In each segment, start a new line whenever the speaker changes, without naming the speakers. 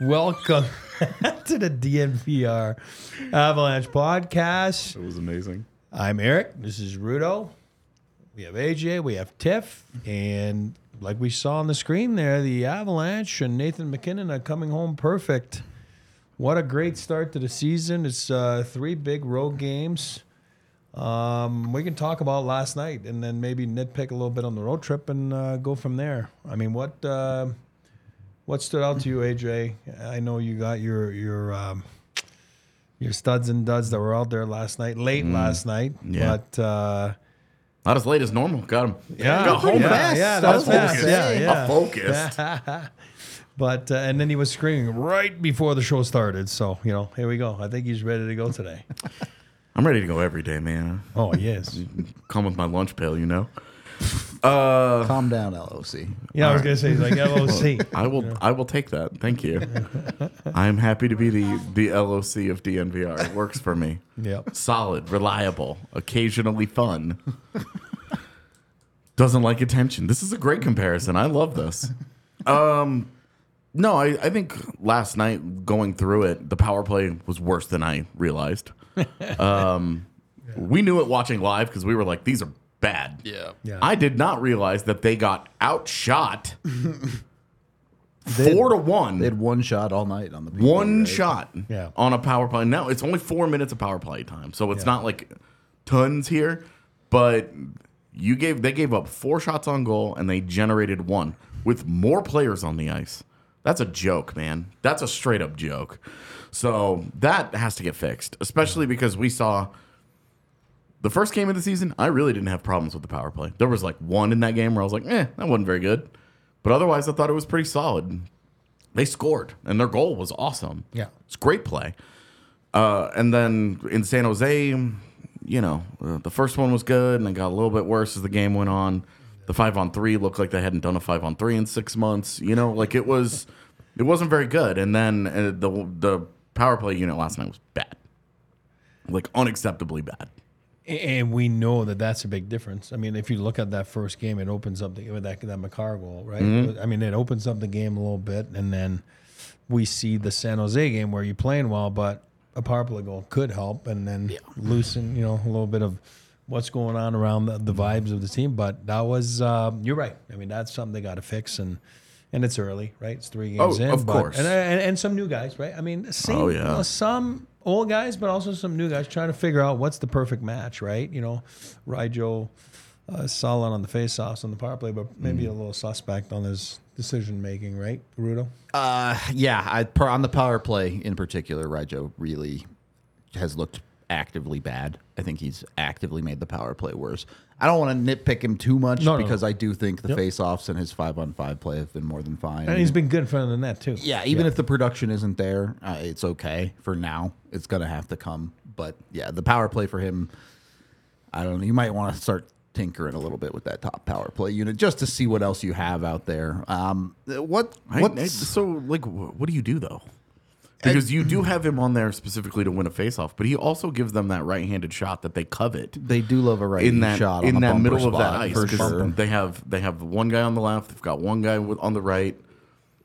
Welcome to the DNVR Avalanche podcast.
It was amazing.
I'm Eric. This is Rudo. We have AJ. We have Tiff. And like we saw on the screen there, the Avalanche and Nathan MacKinnon are coming home perfect. What a great start to the season. It's uh, three big road games. Um, we can talk about last night and then maybe nitpick a little bit on the road trip and uh, go from there. I mean, what uh, what stood out to you, AJ? I know you got your your um, your studs and duds that were out there last night, late last night,
Yeah.
but uh,
Not as late as normal. Got him.
yeah,
Got home
yeah,
fast.
yeah, that's fast.
focused.
Yeah, yeah.
Got focused.
But uh, and then he was screaming right before the show started. So you know, here we go. I think he's ready to go today.
I'm ready to go every day, man.
Oh yes,
Come with my lunch pail, you know. Uh,
Calm down, LOC.
yeah. I was gonna say he's like LOC.
I will. I will take that. Thank you. I am happy to be the the LOC of DNVR. It works for me.
Yep.
Solid, reliable, occasionally fun. Doesn't like attention. This is a great comparison. I love this. Um, no, I, I think last night going through it, the power play was worse than I realized. Um, we knew it watching live because we were like, these are bad.
Yeah.
Yeah.
I did not realize that they got outshot four to one.
They had one shot all night on the PK,
one
right?
shot
Yeah.
on a power play. Now it's only four minutes of power play time, so it's not like tons here. But you gave they gave up four shots on goal and they generated one with more players on the ice. That's a joke, man. That's a straight up joke. So that has to get fixed, especially because we saw the first game of the season. I really didn't have problems with the power play. There was like one in that game where I was like, eh, that wasn't very good. But otherwise, I thought it was pretty solid. They scored, and their goal was awesome.
Yeah.
it's great play. Uh, and then in San Jose, you know, uh, the first one was good, and it got a little bit worse as the game went on. The five on three looked like they hadn't done a five on three in six months. You know, like it was, it wasn't very good. And then uh, the the power play unit last night was bad, like unacceptably bad.
And we know that that's a big difference. I mean, if you look at that first game, it opens up the, with that that Makar goal, right?
Mm-hmm.
I mean, it opens up the game a little bit, and then we see the San Jose game where you're playing well, but a power play goal could help, and then loosen, you know, a little bit of what's going on around the, the vibes of the team. But that was, uh, you're right. I mean, that's something they got to fix, and and it's early, right? It's three games
Oh,
in,
of
but-
course.
and, and and some new guys, right? I mean, same,
Oh, yeah.
you know, some old guys, but also some new guys trying to figure out what's the perfect match, right? You know, Rijo, uh, solid on the faceoffs on the power play, but maybe
Mm.
a little suspect on his decision making, right, Rudo?
Uh, yeah, I, per, on the power play in particular, Rijo really has looked actively bad. I think he's actively made the power play worse. I don't want to nitpick him too much
No, no,
because
no.
I do think the
Yep.
face-offs and his five on five play have been more than fine.
And he's been good in front of the net too.
yeah, even if the production isn't there, uh, it's okay for now. It's gonna have to come, but yeah, the power play for him, I don't know. You might want to start tinkering a little bit with that top power play unit just to see what else you have out there. Um, what
I,
what
I- so like, wh- what do you do though? Because you do have him on there specifically to win a faceoff, but he also gives them that right-handed shot that they covet
they do love a right
in that
shot
in that middle of that ice.
for sure.
They have they have one guy on the left, they've got one guy on the right.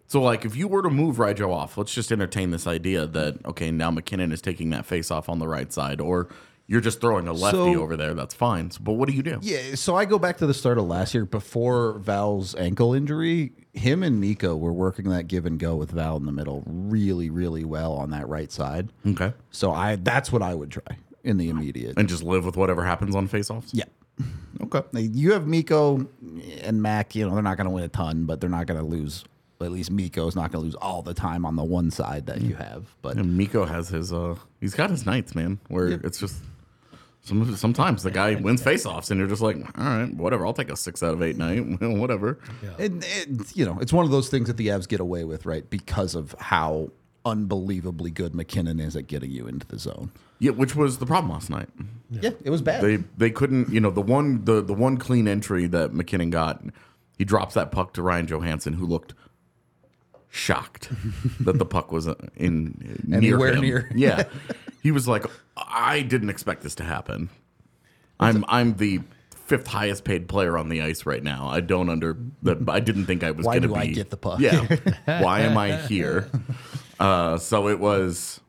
So like, if you were to move Rijo off, let's just entertain this idea that okay, now MacKinnon is taking that faceoff on the right side, or you're just throwing a lefty
So-
over there. That's fine. So, but what do you do?
Yeah, so I go back to the start of last year before Val's ankle injury. Him and Nico were working that give and go with Val in the middle really, really well on that right side.
Okay,
So I that's what I would try in the immediate.
and just live with whatever happens on faceoffs.
yeah.
Okay.
Like, You have Mikko and Mac, you know, they're not going to win a ton, but they're not going to lose. At least Mikko's not going to lose all the time on the one side that you have. But
And Mikko has his uh he's got his nights, man, where it's just Some, sometimes the guy wins faceoffs, and you're just like, all right, whatever. I'll take a six out of eight night, whatever.
And, and, you know, it's one of those things that the Avs get away with, right? Because of how unbelievably good MacKinnon is at getting you into the zone.
Yeah, which was the problem last night.
Yeah, it was bad.
They they couldn't, you know, the one the the one clean entry that MacKinnon got, he drops that puck to Ryan Johansen, who looked shocked that the puck was in near
Anywhere
him.
near.
Yeah, he was like, I didn't expect this to happen. I'm I'm the fifth highest paid player on the ice right now. I don't under that. I didn't think I was
Why
going to
do
be.
I get the puck?
Yeah. Why am I here? Uh, so it was,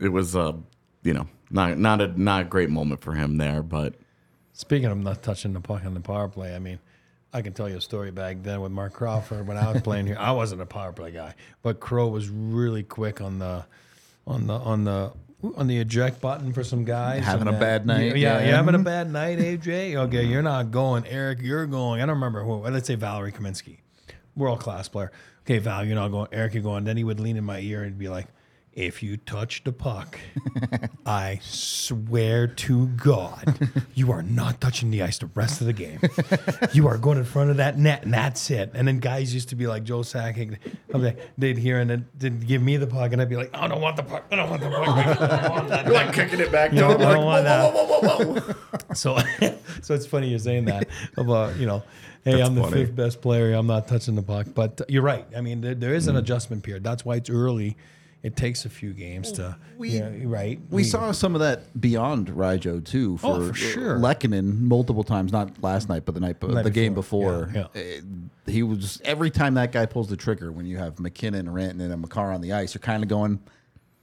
it was, uh, you know, not not a not a great moment for him there, but
Speaking of not touching the puck on the power play, I mean, I can tell you a story back then with Marc Crawford when I was playing here. I wasn't a power play guy, but Crow was really quick on the on the on the on the eject button for some guys.
Having a
then-
bad night,
Yeah,
yeah.
you're having a mm-hmm. bad night, AJ. Okay, you're not going, Eric. You're going. I don't remember who. Let's say Valeri Kamensky, world class player. Okay, Val, you're not going. Eric, you're going. Then he would lean in my ear and be like. If you touch the puck, I swear to God, you are not touching the ice the rest of the game. You are going in front of that net, and that's it. And then guys used to be like Joe Sakic. I'm like, they'd hear and then they'd give me the puck, and I'd be like, I don't want the puck. I don't want the puck. I don't want that.
you're like kicking it back.
Yeah,
down,
I don't want that.
whoa, whoa.
So, so it's funny you're saying that about you know, hey,
That's
I'm the
funny.
fifth best player. I'm not touching the puck, but you're right. I mean, there, there is an mm. adjustment period. That's why it's early. It takes a few games to.
We-
yeah, right.
We saw some of that beyond Rijo too for,
Oh, for sure.
Lehkonen multiple times, not last night, but the night,
Night
the game
before.
before.
Yeah,
eh, he was every time that guy pulls the trigger. When you have MacKinnon, Rantanen, and Makar on the ice, you're kind of going,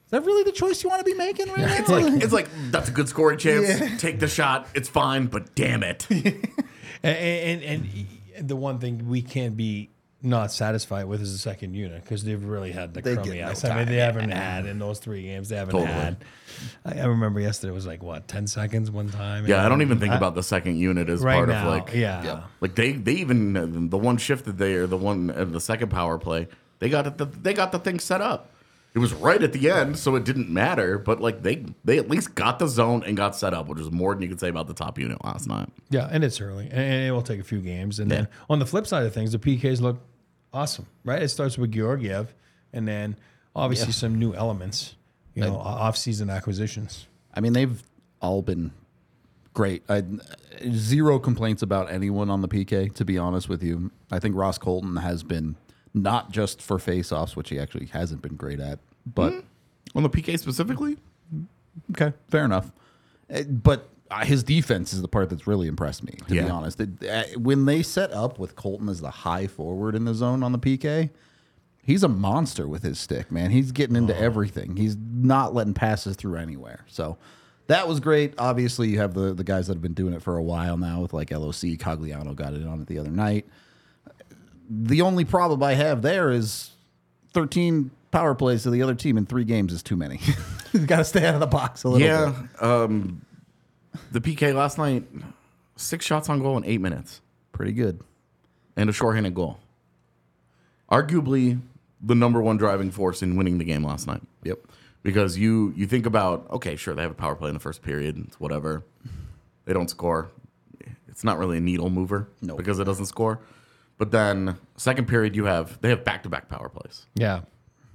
"Is that really the choice you want to be making right now?"
It's like it's like that's a good scoring chance. Take the shot. It's fine, but damn it.
And, and, and the one thing we can't be not satisfied with is the second unit because they've really had the
They
crummy
get no
ice. I mean, they haven't had in those three games. They haven't
Totally.
had. I, I remember yesterday was like what ten seconds one time.
Yeah, I don't even think about the second unit as
right
part
now.
of like
yeah.
Like they they even the one shift that they or the one uh, the second power play they got it the, they got the thing set up. It was right at the end, so it didn't matter. But like they they at least got the zone and got set up, which is more than you could say about the top unit last night.
Yeah, and it's early, and and it will take a few games. And then on the flip side of things, the PKs look awesome, right? It starts with Georgiev, and then obviously some new elements, you know, off-season acquisitions.
I mean, they've all been great. I, zero complaints about anyone on the PK, to be honest with you. I think Ross Colton has been not just for faceoffs, which he actually hasn't been great at, but
On the PK specifically,
okay, fair enough. Uh, But his defense is the part that's really impressed me, to be honest. It- uh, when they set up with Colton as the high forward in the zone on the PK, he's a monster with his stick, man. He's getting into everything. He's not letting passes through anywhere. So that was great. Obviously, you have the the guys that have been doing it for a while now with like LOC. Cogliano got it on it the other night. The only problem I have there is 13 power plays to the other team in three games is too many. you got to stay out of the box a little
yeah.
bit. Yeah.
Um, the PK last night, six shots on goal in eight minutes
Pretty good.
and a shorthanded goal. Arguably the number one driving force in winning the game last night.
Yep.
because you you think about okay, sure they have a power play in the first period, it's whatever. They don't score. It's not really a needle mover
No.
because it doesn't score. But then second period you have they have back to back power plays.
Yeah,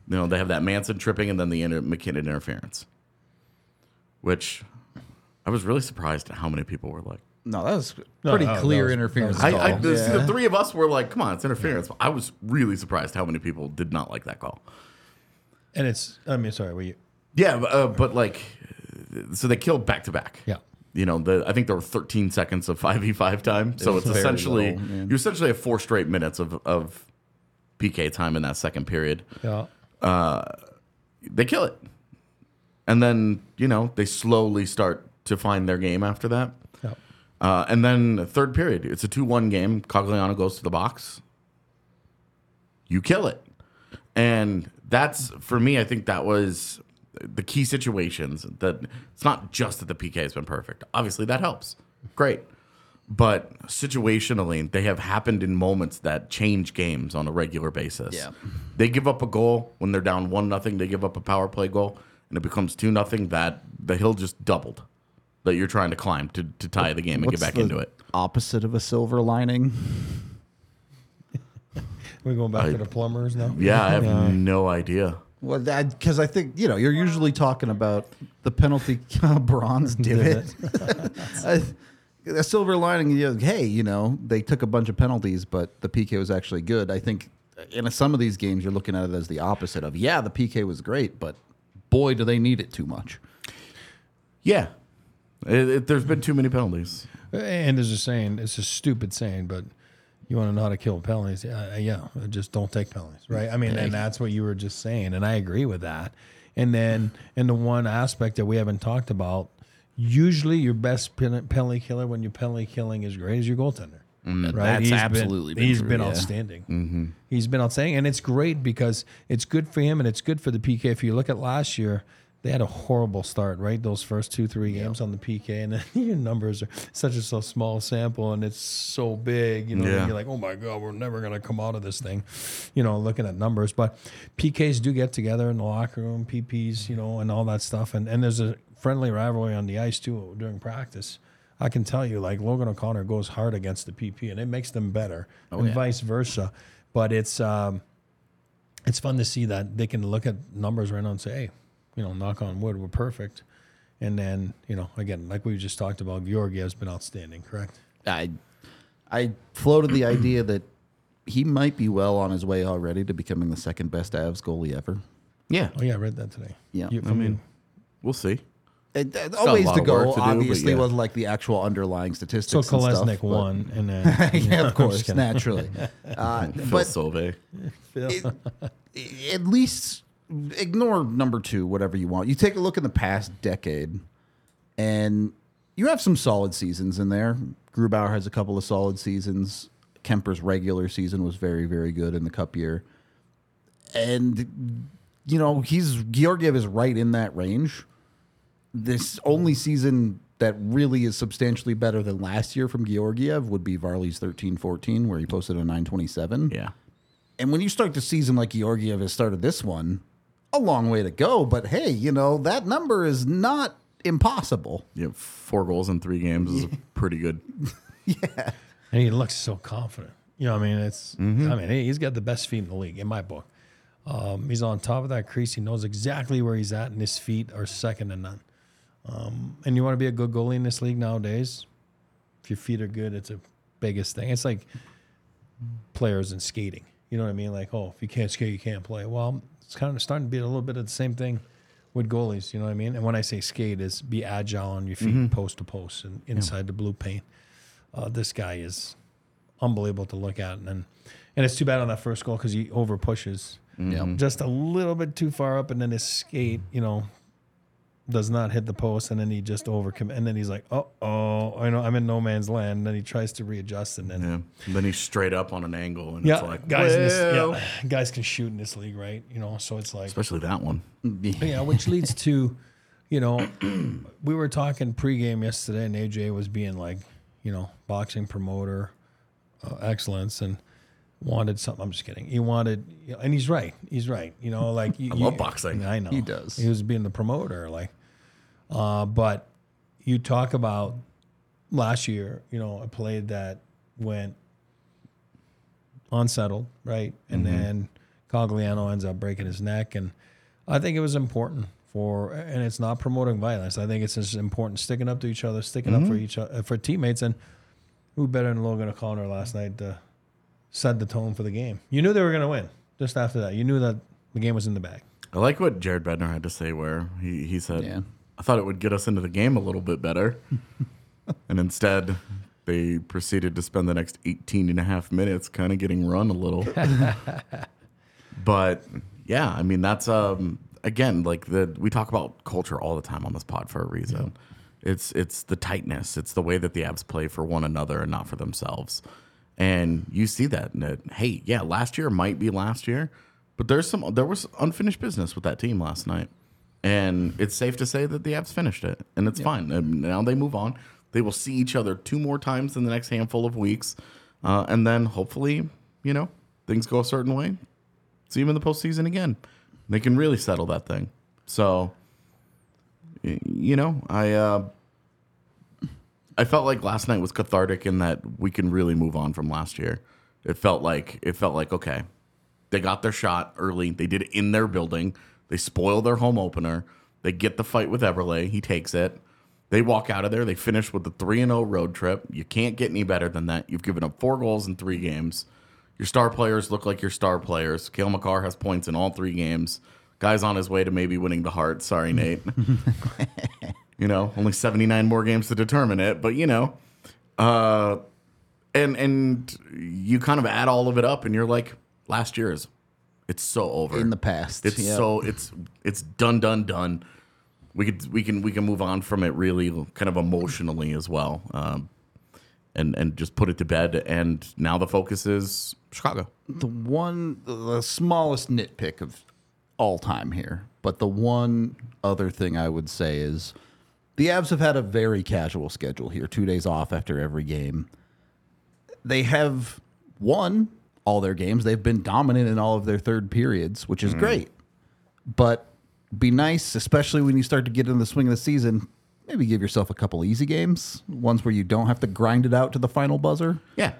You know they have that Manson tripping and then the inter- MacKinnon interference, which I was really surprised at how many people were like.
No, that was
No,
pretty
no, that
clear
was-
interference.
that
I,
was
I
call.
the, see, the three of us were like, "Come on, it's interference." I was really surprised how many people did not like that call.
and it's. I mean, sorry, were you?
Yeah, but, uh, but like, so they killed back to back.
Yeah.
You know, the I think there were 13 seconds of 5v5 time. So
was
it's
very
essentially,
low, yeah.
you essentially have four straight minutes of, of PK time in that second period.
Yeah.
They kill it. And then, you know, they slowly start to find their game after that.
Yeah.
Uh, and then third period, it's a 2 1 game. Cogliano goes to the box. You kill it. And that's, for me, I think that was the key situations that it's not just that the PK has been perfect. Obviously, that helps. Great. But situationally, they have happened in moments that change games on a regular basis.
Yeah.
They give up a goal when they're down one nothing. They give up a power play goal, and it becomes two nothing. That the hill just doubled. That you're trying to climb to, to tie the game and get back
the
into it.
Opposite of a silver lining.
We're going back
I-
to the plumbers now.
Yeah, I have no idea.
Well, that because I think you know you're usually talking about the penalty uh, bronze divot. I- a silver lining, you know, hey, you know, they took a bunch of penalties, but the PK was actually good. I think in some of these games, you're looking at it as the opposite of, yeah, the PK was great, but boy, do they need it too much.
Yeah, It- it- there's been too many penalties.
And there's a saying, it's a stupid saying, but you want to know how to kill penalties? Uh, uh yeah, uh, just don't take penalties, right? I mean, and that's what you were just saying, and I agree with that. And then, and the one aspect that we haven't talked about, usually your best pen- penalty killer when you're penalty killing is great is your goaltender. Mm, right?
that's
He's
absolutely
been,
been
he's
true,
been
yeah.
outstanding. Mm-hmm. He's been outstanding, and it's great because it's good for him and it's good for the PK. If you look at last year, they had a horrible start, right? Those first two, three games on the PK, and then your numbers are such a so small sample, and it's so big. You know,
Yeah.
you're like, oh my god, we're never gonna come out of this thing. You know, looking at numbers, but PKs do get together in the locker room, PPs, you know, and all that stuff, and and there's a friendly rivalry on the ice too during practice. I can tell you, like Logan O'Connor goes hard against the PP, and it makes them better, and
yeah.
vice versa. But it's um, it's fun to see that they can look at numbers right now and say, hey, you know, knock on wood, we're perfect. And then, you know, again, like we just talked about, Georgiev's been outstanding, correct?
I, I floated the idea that he might be well on his way already to becoming the second best Avs goalie ever.
Yeah,
Oh yeah, I read that today.
Yeah.
You-
I mean, we'll see.
It, it,
got a
always
lot
to
of
go.
to do,
obviously,
yeah.
wasn't like the actual underlying statistics.
so
and stuff,
Kolesnik
but-
won, and then
yeah,
I'm
of course, naturally. Uh,
Phil
but
Sauve.
Phil.
at least ignore number two, whatever you want. You take a look in the past decade, and you have some solid seasons in there. Grubauer has a couple of solid seasons. Kuemper's regular season was very, very good in the Cup year, and you know he's Georgiev is right in that range. This only season that really is substantially better than last year from Georgiev would be Varley's 13-14, where he posted a 927.
Yeah.
And when you start the season like Georgiev has started this one, a long way to go. But hey, you know, that number is not impossible.
Yeah, four goals in three games is pretty good. Yeah.
And he looks so confident. You know, I mean, it's. I mean, he- he's got the best feet in the league in my book. Um, he's on top of that crease. He knows exactly where he's at, and his feet are second to none. Um, and you want to be a good goalie in this league nowadays. If your feet are good, it's a biggest thing. It's like players in skating. You know what I mean? Like, oh, if you can't skate, you can't play. Well, it's kind of starting to be a little bit of the same thing with goalies. You know what I mean? And when I say skate, is be agile on your feet, post to post, and inside the blue paint. Uh, this guy is unbelievable to look at, and and it's too bad on that first goal because he over pushes just a little bit too far up, and then his skate, you know, does not hit the post, and then he just over and then he's like, oh, oh, I know I'm in no man's land. And then he tries to readjust, and then
Yeah. And then he's straight up on an angle, and
yeah,
it's like,
guys, in this, yeah, guys can shoot in this league, right? You know, so it's like
especially that one.
yeah, which leads to, you know, we were talking pregame yesterday, and AJ was being like, you know, boxing promoter uh, excellence and wanted something. I'm just kidding. He wanted, you know, and he's right. He's right. You know, like you,
I love boxing.
I know
He does.
He was being the promoter, like, uh, but you talk about last year. You know, a play that went unsettled, right? And then Cogliano ends up breaking his neck. And I think it was important for, and it's not promoting violence. I think it's just important sticking up to each other, sticking up for each other, for teammates. And who better than Logan O'Connor last night to set the tone for the game? You knew they were going to win just after that. You knew that the game was in the bag.
I like what Jared Bednar had to say, where he, he said,
Yeah.
I thought it would get us into the game a little bit better. and instead, they proceeded to spend the next 18 and a half minutes kind of getting run a little. but yeah, I mean, that's, um, again, like the, we talk about culture all the time on this pod for a reason. It's, it's the tightness, it's the way that the Avs play for one another and not for themselves. And you see that, that, hey, yeah, last year might be last year, but there's some there was unfinished business with that team last night, and it's safe to say that the Avs finished it, and it's fine. And now they move on. They will see each other two more times in the next handful of weeks, uh, and then hopefully, you know, things go a certain way. See them in the postseason again. They can really settle that thing. So, you know, I uh, I felt like last night was cathartic in that we can really move on from last year. It felt like it felt like okay, they got their shot early. They did it in their building. They spoil their home opener. They get the fight with Eberle. He takes it. They walk out of there. They finish with the three and zero road trip. You can't get any better than that. You've given up four goals in three games. Your star players look like your star players. Cale Makar has points in all three games. Guy's on his way to maybe winning the Hart. Sorry, Nate. you know, only 79 more games to determine it, but you know, uh, and and you kind of add all of it up, and you're like, last year is, it's so over
In the past,
It's
yep.
so it's it's done, done, done. We could we can we can move on from it really kind of emotionally as well, um, and and just put it to bed. And now the focus is Chicago.
the one the smallest nitpick of all time here but the one other thing i would say is the avs have had a very casual schedule here two days off after every game they have won all their games. They've been dominant in all of their third periods which is mm. great. But be nice especially when you start to get in the swing of the season maybe give yourself a couple easy games ones where you don't have to grind it out to the final buzzer.
Yeah,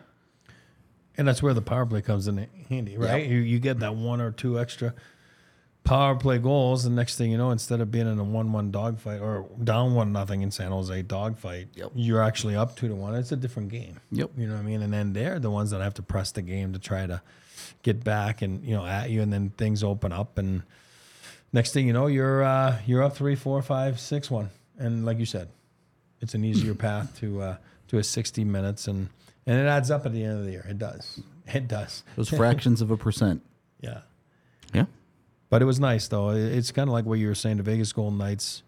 And that's where the power play comes in handy, right? You, you get that one or two extra power play goals, and next thing you know, instead of being in a one-one dogfight or down one nothing in San Jose dogfight,
Yep.
you're actually up two to one. It's a different game.
Yep.
You know what I mean? And then they're the ones that have to press the game to try to get back and you know at you, and then things open up, and next thing you know, you're uh, you're up three, four, five, six, one, and like you said, it's an easier path to uh, to a 60 minutes, and and it adds up at the end of the year. It does. It does.
those fractions of a percent
Yeah.
yeah.
But it was nice though. It's kind of like what you were saying. The Vegas Golden Knights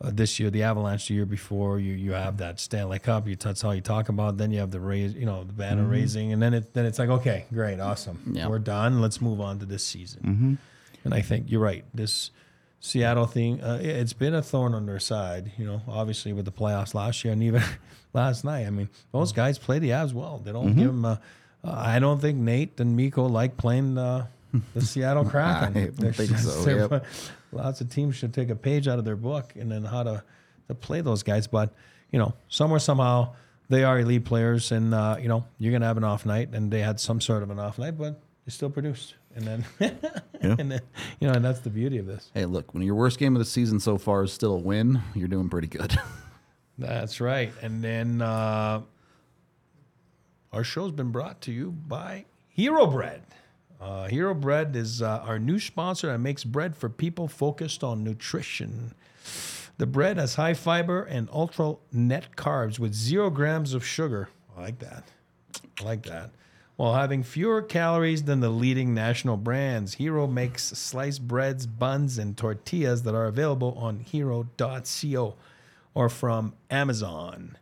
uh, this year, the Avalanche the year before. You you have that Stanley Cup. You that's all you talk about. Then you have the raise, you know, the banner raising, and then it then it's like okay, great, awesome,
Yeah.
we're done. Let's move on to this season. And I think you're right. This Seattle thing, uh, it- it's been a thorn on their side. You know, obviously with the playoffs last year and even last night. I mean, those guys play the Avs well. They don't give them. Uh, uh, I don't think Nate and Mikko like playing the Seattle Kraken.
I
They're
think so, yep.
Lots of teams should take a page out of their book and then how to, to play those guys. But you know, somewhere somehow they are elite players, and uh, you know you're gonna have an off night, and they had some sort of an off night, but they still produced. And then, and then, you know, and that's the beauty of this.
Hey, look, when your worst game of the season so far is still a win, you're doing pretty good.
That's right. And then uh, our show's been brought to you by Hero Bread. Uh, Hero Bread is uh, our new sponsor that makes bread for people focused on nutrition. The bread has high fiber and ultra net carbs with zero grams of sugar. I like that. I like that. While having fewer calories than the leading national brands, Hero makes sliced breads, buns, and tortillas that are available on hero.co or from Amazon.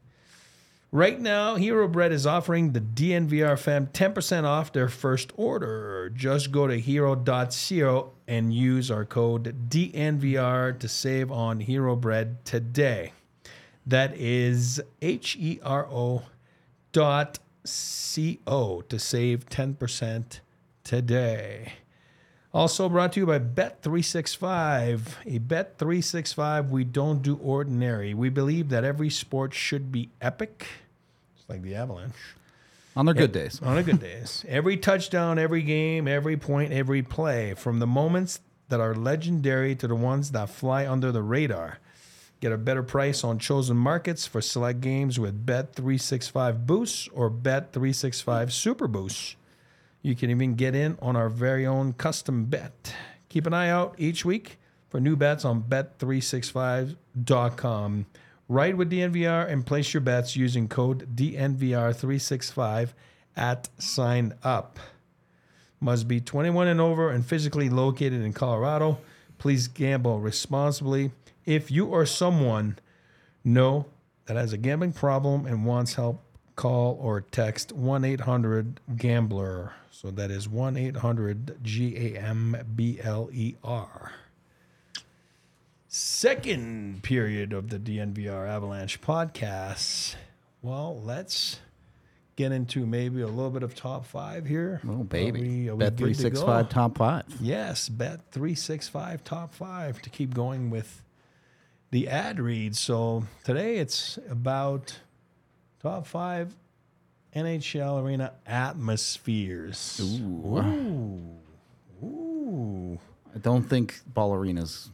Right now, Hero Bread is offering the DNVR fam 10% off their first order. Just go to hero.co and use our code DNVR to save on Hero Bread today. That is H E R O dot C O to save 10% today. Also brought to you by Bet365. A Bet365, we don't do ordinary. We believe that every sport should be epic. It's like the Avalanche.
On their good days.
On their good days. Every touchdown, every game, every point, every play, from the moments that are legendary to the ones that fly under the radar. Get a better price on chosen markets for select games with Bet365 Boosts or Bet365 Super Boosts. You can even get in on our very own custom bet. Keep an eye out each week for new bets on bet365.com. Ride with DNVR and place your bets using code DNVR365 at sign up. Must be 21 and over and physically located in Colorado. Please gamble responsibly. If you or someone know that has a gambling problem and wants help, call or text 1 800 Gambler. So that is 1 800 G A M B L E R. Second period of the DNVR Avalanche podcast. Well, let's get into maybe a little bit of top five here.
Oh, baby.
Are we- are
Bet
good to
three six
go?
five top five.
Yes, bet three six five top five to keep going with the ad read. So today it's about Top five NHL arena atmospheres. Ooh. Ooh.
I don't think Ball Arena's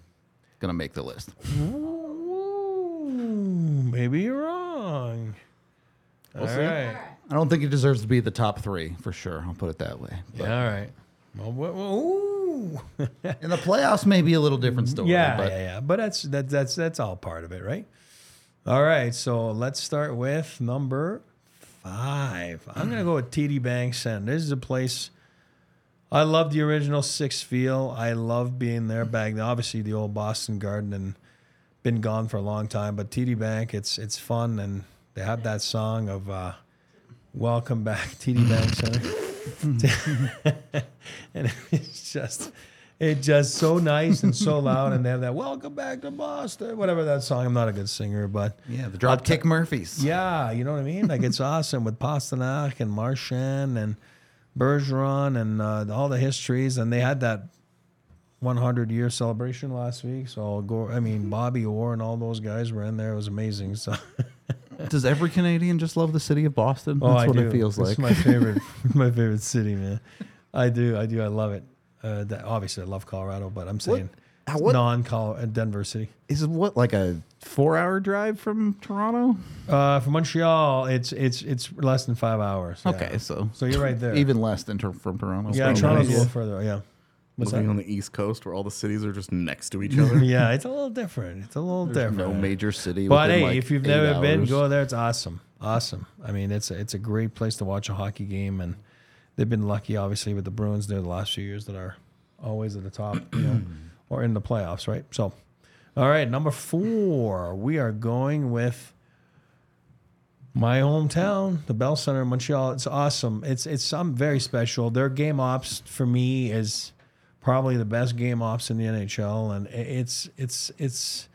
gonna make the list.
Ooh. Maybe you're wrong. All
see.
right.
I don't think it deserves to be the top three for sure. I'll put it that way.
Yeah, all right. Well, wha- wha- ooh.
In the playoffs, maybe a little different story.
yeah,
but
yeah, yeah. But that's that, that's that's all part of it, right? All right. So let's start with number five. I'm gonna go with TD Bank Center. This is a place. I love the original Six Feel. I love being there back. Obviously, the old Boston Garden and been gone for a long time. But TD Bank, it's it's fun, and they have that song of uh, "Welcome Back, TD Bank Center," and it's just it's just so nice and so loud, and they have that "Welcome Back to Boston," whatever that song. I'm not a good singer, but
yeah, the Dropkick Murphys.
yeah, you know what I mean. Like it's awesome with Pastrnak and Marchand and Bergeron and uh, all the histories, and they had that 100 year celebration last week. So go, I mean, Bobby Orr and all those guys were in there. It was amazing. So
Does every Canadian just love the city of Boston?
oh,
That's
I
what
do.
it feels like.
It's
like.
my favorite, my favorite city, man. I do, I do, I love it. Uh, that, obviously, I love Colorado, but I'm saying
how- what-
non Colorado, Denver City.
Is it what like a four-hour drive from Toronto?
Uh, from Montreal, it's it's it's less than five hours. yeah.
Okay, so
so you're right there.
even less than Tor- from Toronto.
yeah,
So
Toronto's a little further. Yeah. What's
Living
that?
on the East Coast where all the cities are just next to each other.
Yeah, it's a little different. It's a little different.
no major city.
But
within,
hey,
like,
if you've
eight
never been,
hours.
go there. It's awesome. Awesome. I mean, it's a, it's a great place to watch a hockey game, and they've been lucky, obviously, with the Bruins there the last few years that are always at the top, you know, or in the playoffs, right? So, all right, number four, we are going with my hometown, the Bell Center in Montreal. It's awesome. It's it's something very special. Their game ops for me is probably the best game ops in the NHL, and it's it's it's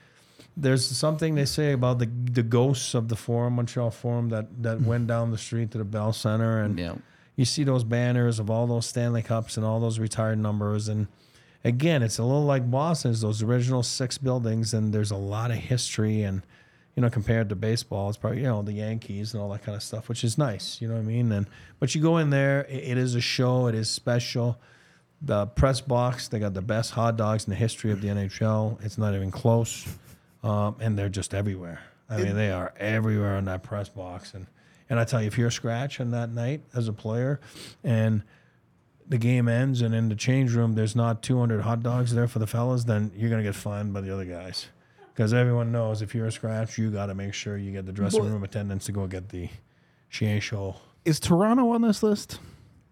there's something they say about the the ghosts of the Forum, Montreal Forum, that that mm-hmm. went down the street to the Bell Center, and
Yeah.
you see those banners of all those Stanley Cups and all those retired numbers, and again, it's a little like Boston's those original six buildings, and there's a lot of history and. You know, compared to baseball, it's probably you know the Yankees and all that kind of stuff, which is nice. You know what I mean? And but you go in there, i it is a show. It is special the press box. They got the best hot dogs in the history of the NHL. It's not even close, um, and they're just everywhere. I mean, they are everywhere in that press box. And and I tell you, if you're a scratch on that night as a player, and the game ends, and in the change room there's not 200 hot dogs there for the fellas, then you're gonna get fined by the other guys. Because everyone knows if you're a scratch, you got to make sure you get the dressing room attendants to go get the Chien show.
Is Toronto on this list?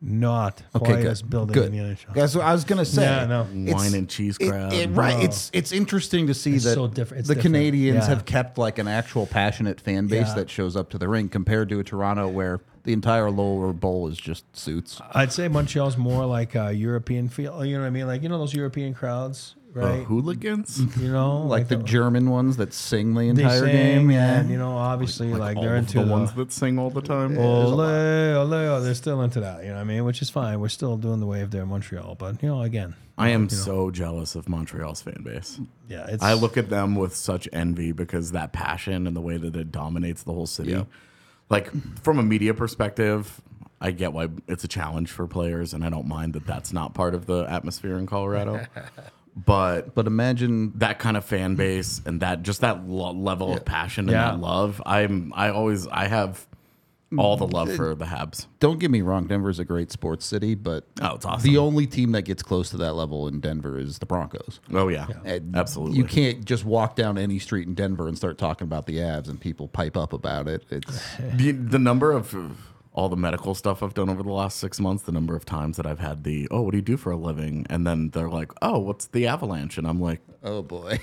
Not
Okay,
quietest
good.
building
Good.
in the NHL.
That's what I was gonna say.
Yeah, no.
It's-
Wine and cheese
it-
crowd.
it- right.
Bro.
It's it's interesting to see
It's
that
so different. It's
the
different.
Canadians
Yeah.
have kept like an actual passionate fan base
Yeah.
that shows up to the rink compared to a Toronto where the entire lower bowl is just suits.
I'd say Montreal's more like a European feel. You know what I mean? Like you know those European crowds, Right?
hooligans?
you know,
Like the German ones that sing the entire
they
game. Yeah.
and you know, obviously, like,
all
they're
of
into
the
the,
ones that sing all the time.
ole, ole, oh, they're still into that. You know what I mean? Which is fine. We're still doing the wave there in Montreal, but you know, again,
I am so jealous of Montreal's fan base.
yeah, it's
I look at them with such envy because that passion and the way that it dominates the whole city.
Yeah.
Like from a media perspective, I get why it's a challenge for players, and I don't mind that that's not part of the atmosphere in Colorado. but
But imagine
that kind of fan base and that just that lo- level of passion and
Yeah.
that love, I'm I always I have all the love mm, for the Habs.
don't get me wrong, Denver's a great sports city, but
Oh, it's awesome.
the only team that gets close to that level in Denver is the Broncos.
oh yeah,
And
absolutely.
You can't just walk down any street in Denver and start talking about the Avs and people pipe up about it. It's
The, the number of all the medical stuff I've done over the last six months, the number of times that I've had the, oh, what do you do for a living? And then they're like, oh, what's the avalanche? And I'm like,
oh boy.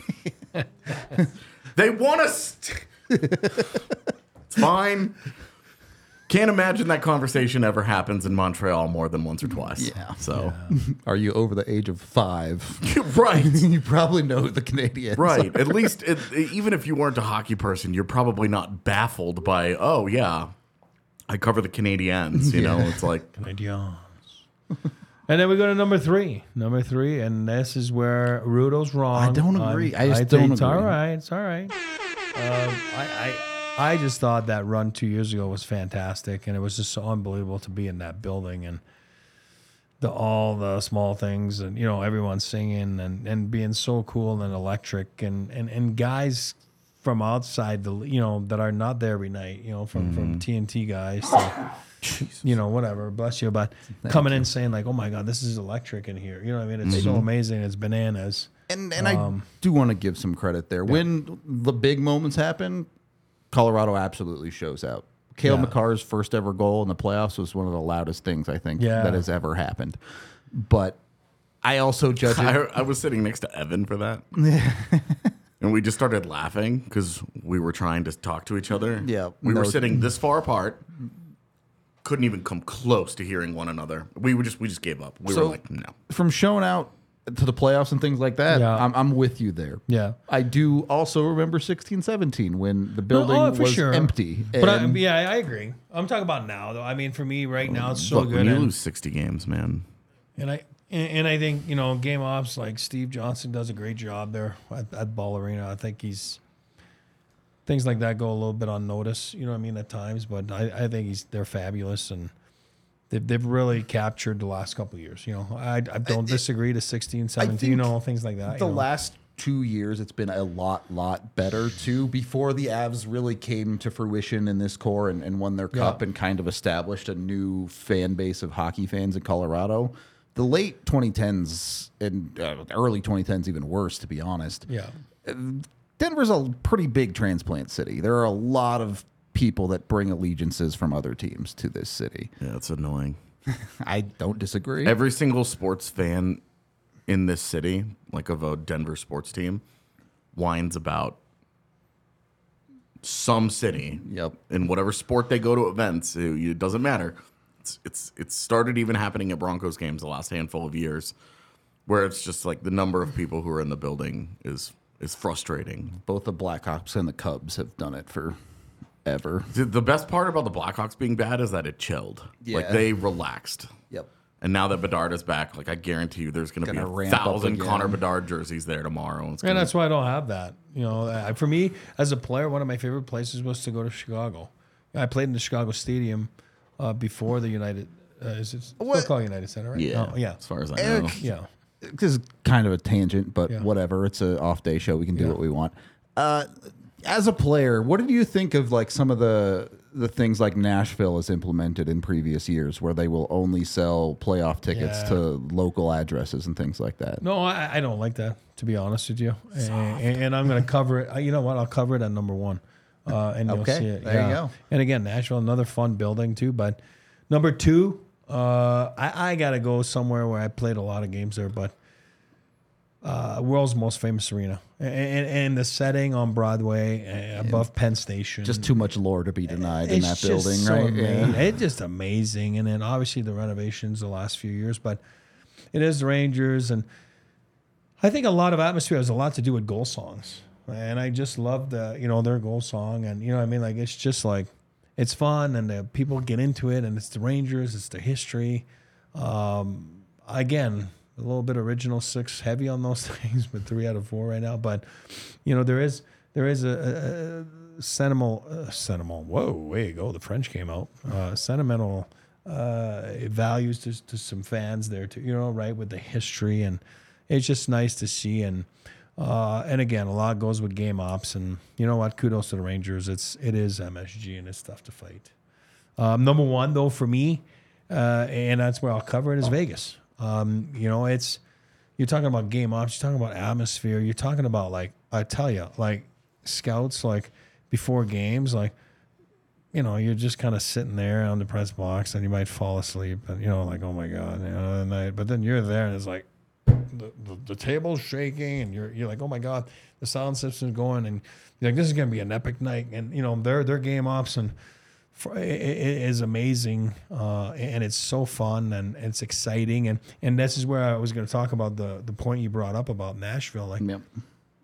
they want us. it's fine. Can't imagine that conversation ever happens in Montreal more than once or twice.
Yeah.
So,
Are you over the age of five?
right.
you probably know the Canadiens.
Right. At least, it, even if you weren't a hockey person, you're probably not baffled by, oh, yeah, I cover the Canadiens. You know, it's like,
Canadiens. and then we go to number three. Number three, and this is where Rudo's wrong.
I don't
on-
agree. I just don't
It's
agree.
right. It's all right. Um, I, I I just thought that run two years ago was fantastic, and it was just so unbelievable to be in that building and the all the small things, and you know everyone singing and, and being so cool and electric, and, and and guys from outside the you know that are not there every night, you know from from mm-hmm. TNT guys. to, you know, whatever, bless you, but coming in saying like, "Oh my God, this is electric in here." You know, what I mean, it's so mm-hmm. amazing. It's bananas.
And and I um, do want to give some credit there. When the big moments happen, Colorado absolutely shows out. Cale
Yeah.
Makar's first ever goal in the playoffs was one of the loudest things I think
Yeah.
that has ever happened. But I also judge it.
I, I was sitting next to Evan for that. and we just started laughing because we were trying to talk to each other.
Yeah,
We were
no-
sitting mm. this far apart. Couldn't even come close to hearing one another. We were just we just gave up. We
So-
were like, no.
from showing out to the playoffs and things like that,
Yeah.
I'm, I'm with you there.
Yeah.
I do also remember 16 17 when the oh, building
oh, for
was
sure.
empty.
But I,
and-
yeah, I agree. I'm talking about now, though. I mean, for me, right now, it's so
Look,
good.
when you
and-
lose sixty games, man.
And I and, and I think you know game ops like Steve Johnson does a great job there at, at Ball Arena. I think he's things like that go a little bit unnoticed. You know what I mean at times, but I, I think he's they're fabulous and they've, they've really captured the last couple of years. You know, I, I don't disagree to 16, 17, you know, things like that.
the
you know.
last two years it's been a lot lot better too before the avs really came to fruition in this core and, and won their cup
Yeah.
and kind of established a new fan base of hockey fans in colorado the late 2010s and uh, early 2010s even worse to be honest
yeah.
denver's a pretty big transplant city there are a lot of people that bring allegiances from other teams to this city
Yeah, it's annoying.
i don't disagree
Every single sports fan in this city, like of a Denver sports team, whines about some city.
Yep.
In whatever sport they go to events, it, it doesn't matter. It's it's it's started even happening at Broncos games the last handful of years, where it's just like the number of people who are in the building is is frustrating.
both the blackhawks and the cubs have done it for ever
The, the best part about the Blackhawks being bad is that it chilled. Like
Yeah.
they relaxed.
yep
And now that Bedard is back, like I guarantee you, there's going to be
Gonna
a thousand. Connor Bedard jerseys there tomorrow. And, it's
And
gonna,
that's why I don't have that. You know, uh, for me as a player, one of my favorite places was to go to Chicago. I played in the Chicago Stadium uh, before the United. Uh, is it still
What?
called United Center? Right?
yeah,
Oh, yeah.
As far as I
Eric-
know,
Yeah.
this is kind of a tangent, but
Yeah.
whatever. It's an off day show. We can do what we want. Uh, as a player, what did you think of like some of the the things like Nashville has implemented in previous years, where they will only sell playoff tickets
Yeah.
to local addresses and things like that?
No, I, I don't like that. To be honest with you, and, and I'm going to cover it. uh, You know what? I'll cover it at number one, uh, and you'll
Okay,
see it.
there you go.
And again, Nashville, another fun building too. But number two, uh, I, I got to go somewhere where I played a lot of games there, but uh, world's most famous arena, and, and, and the setting on Broadway uh, above Penn Station,
Just too much lore to be denied in that building,
so
right?
ama- It's just amazing. And then obviously the renovations the last few years, but it is the Rangers. And I think a lot of atmosphere has a lot to do with goal songs. And I just love the, you know, their goal song. And, you know I mean? Like, it's just like, it's fun and the people get into it and it's the Rangers, it's the history. Um, again, a little bit original six heavy on those things, but three out of four right now. But, you know, there is, there is a, a sentimental, uh, sentimental. Whoa, way you go. The French came out. Uh, sentimental uh, values to, to some fans there too. You know, right with the history, and it's just nice to see. And uh, and again, a lot goes with game ops. And you know what? Kudos to the Rangers. It's it is MSG, and it's tough to fight. Um, number one though for me, uh, and that's where I'll cover it is Vegas. Um, you know, it's you're talking about game ops, you're talking about atmosphere, you're talking about like I tell you, like scouts, like before games, like you know, you're just kind of sitting there on the press box and you might fall asleep and you know, like oh my god, you know, and I, but then you're there and it's like the, the, the table's shaking and you're you're like oh my god, the sound system's going and you're like this is gonna be an epic night. And you know their their game ops and for, it, it is amazing uh, and it's so fun and it's exciting. And and this is where I was going to talk about the the point you brought up about Nashville. Like
Yep.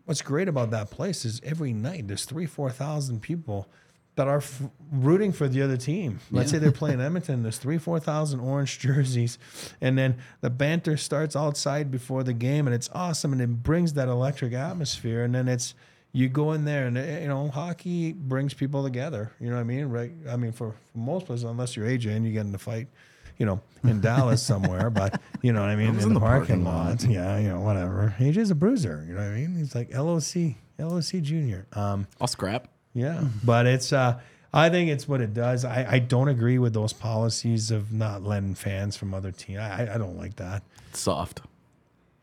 what's great about that place is every night there's three four thousand people that are f- rooting for the other team. Let's say they're playing Edmonton. There's three four thousand orange jerseys, and then the banter starts outside before the game, and it's awesome, and it brings that electric atmosphere. And then it's you go in there and eh, you know hockey brings people together. You know what I mean, right? I mean, for, for most places, unless you're AJ and you get in a fight, you know, in Dallas somewhere, but you know what I mean, in,
in
the,
the
parking,
parking
lot. Yeah, you know, whatever. AJ's a bruiser. You know what I mean? He's like LOC, LOC Junior. Um,
I'll scrap.
Yeah, but it's. uh I think it's what it does. I, I don't agree with those policies of not letting fans from other teams. I, I- I don't like that.
It's soft.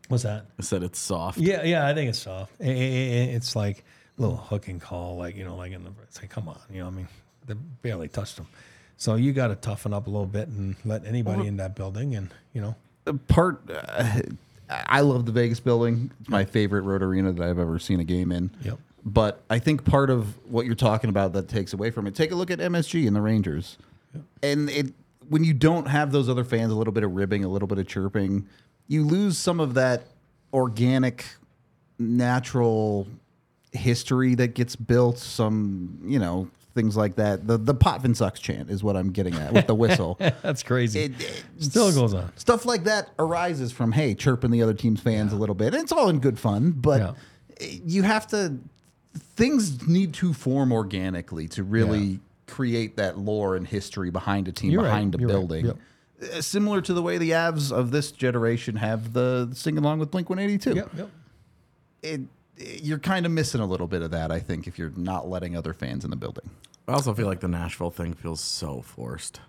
What's that?
I said it's soft.
Yeah, yeah, I think it's soft. I- I- I- it's like a little hook and call, like you know, like in the. It's like, come on, you know, what I mean, they barely touched them. So you got to toughen up a little bit and let anybody in that building, and you know,
The part uh, I love the Vegas building. It's my favorite road arena that I've ever seen a game in.
Yep.
But I think part of what you're talking about that takes away from it. Take a look at MSG and the Rangers, and it when you don't have those other fans, a little bit of ribbing, a little bit of chirping, you lose some of that organic, natural history that gets built. Some you know things like that. The the Potvin sucks chant is what I'm getting at with the whistle.
that's crazy.
It- it-
Still goes on.
Stuff like that arises from hey chirping the other team's fans a little bit. And it's all in good fun, but
Yeah.
you have to. Things need to form organically to really
Yeah.
create that lore and history behind a team,
You're right.
behind a
You're right.
building.
Yep.
Uh, Similar to the way the Avs of this generation have the sing along with Blink One Eighty Two.
Yep, yep.
It, you're kind of missing a little bit of that, I think, if you're not letting other fans in the building.
I also feel like the Nashville thing feels so forced.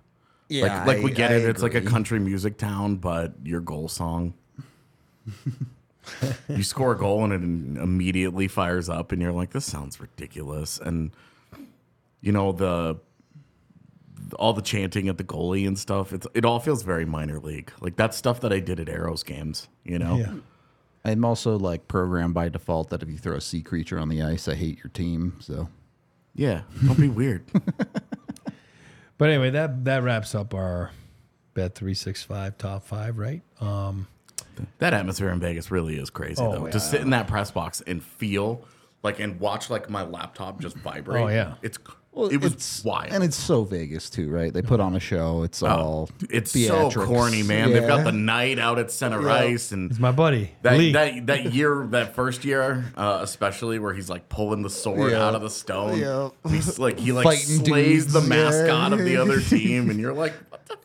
Yeah,
like, like we get
I
it. It's like a country music town, but your goal song. you score a goal and it immediately fires up, and you're like, "This sounds ridiculous." And you know the all the chanting at the goalie and stuff. It's it all feels very minor league. Like that's stuff that I did at Arrows games. You know,
Yeah.
I'm also like programmed by default that if you throw a sea creature on the ice, I hate your team. So
yeah. Don't be weird.
But anyway, that that wraps up our bet three six five top five, right? Um,
That atmosphere in Vegas really is crazy
Oh,
though. To sit in that press box and feel like and watch like my laptop just vibrate.
Oh, yeah.
It's it was
it's,
wild.
and it's so Vegas too, right? They put on a show. It's all
it's
theatrics.
so corny, man. They've got the night out at center ice and
it's my buddy
that,
Lee.
that that year, that first year, uh, especially where he's like pulling the sword
Yeah.
out of the stone.
Yeah.
He's like he like
Fighting
slays the
dudes,
mascot
yeah.
of the other team, and you're like, what the fuck is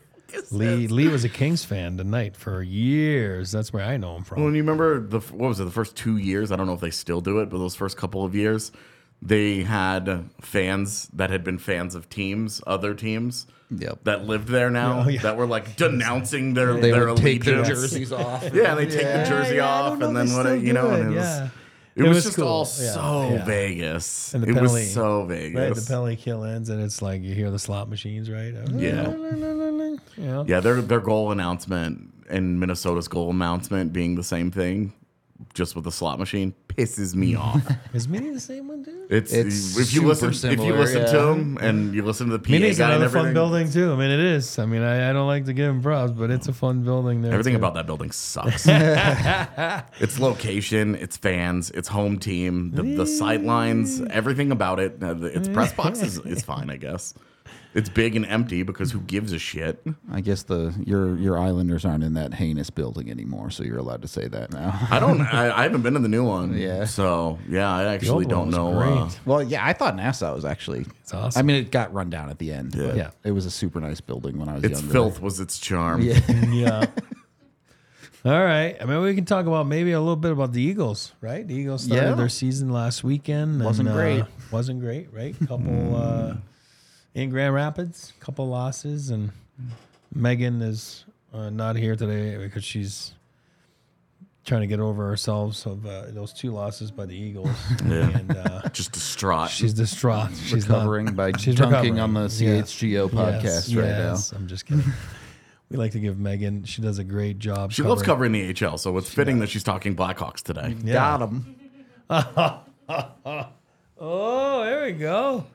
Lee? Lee was a Kings fan tonight for years. That's where I know him from.
Well, and you remember the what was it? The first two years. I don't know if they still do it, but those first couple of years, they had fans that had been fans of teams, other teams.
Yep.
That lived there now,
Oh, yeah.
that were like denouncing their
They
their
would take their
allegiance.
jerseys off.
Yeah, they take
Yeah,
the jersey
yeah,
off, and then
they
what it- you know,
it,
and it was,
yeah.
It
It
was,
was
just
cool.
all
Yeah,
so
yeah.
Vegas.
And the
it
penalty-
was so Vegas.
Right, the penalty kill ends, and it's like you hear the slot machines, right?
Yeah.
yeah.
Yeah, their their goal announcement and Minnesota's goal announcement being the same thing, just with the slot machine, pisses me off.
Is Mini the same one, dude?
It's,
It's
if you
super
listen if you
similar,
listen to
yeah.
him and you listen to the PA
Mini's
guy and
another
everything.
fun building too. I mean, it is. I mean, I, I don't like to give him props, but it's a fun building there.
Everything
too.
about that building sucks. its location, its fans, its home team, the, the sight lines, everything about it. uh, the- Its press box is, is fine, I guess. It's big and empty because who gives a shit?
I guess the your your Islanders aren't in that heinous building anymore, so you're allowed to say that now.
I don't. I, I haven't been in the new one.
Yeah.
So yeah, I actually don't
one
know.
was
Uh,
well, yeah, I thought Nassau was actually.
It's awesome.
I mean, it got run down at the end.
Yeah.
but
Yeah.
it was a super nice building when I was
its
younger.
filth was its charm.
Yeah.
yeah. All right. I mean, we can talk about maybe a little bit about the Eagles, right? The Eagles started
Yeah.
their season last weekend.
Wasn't
and,
great.
Uh, wasn't great, right? Couple uh, in Grand Rapids, a couple losses, and Megan is uh, not here today because she's trying to get over herself of uh, those two losses by the Eagles,
Yeah.
and uh,
Just distraught.
she's distraught. She's
recovering
not,
by
she's
dunking
recovering.
on the
Yeah.
CHGO podcast
Yes,
right
yes. I'm just kidding. we like to give Megan. She does a great job.
she loves covering the HL, so it's fitting that she's talking Blackhawks today.
now. Got him.
Oh, there we go.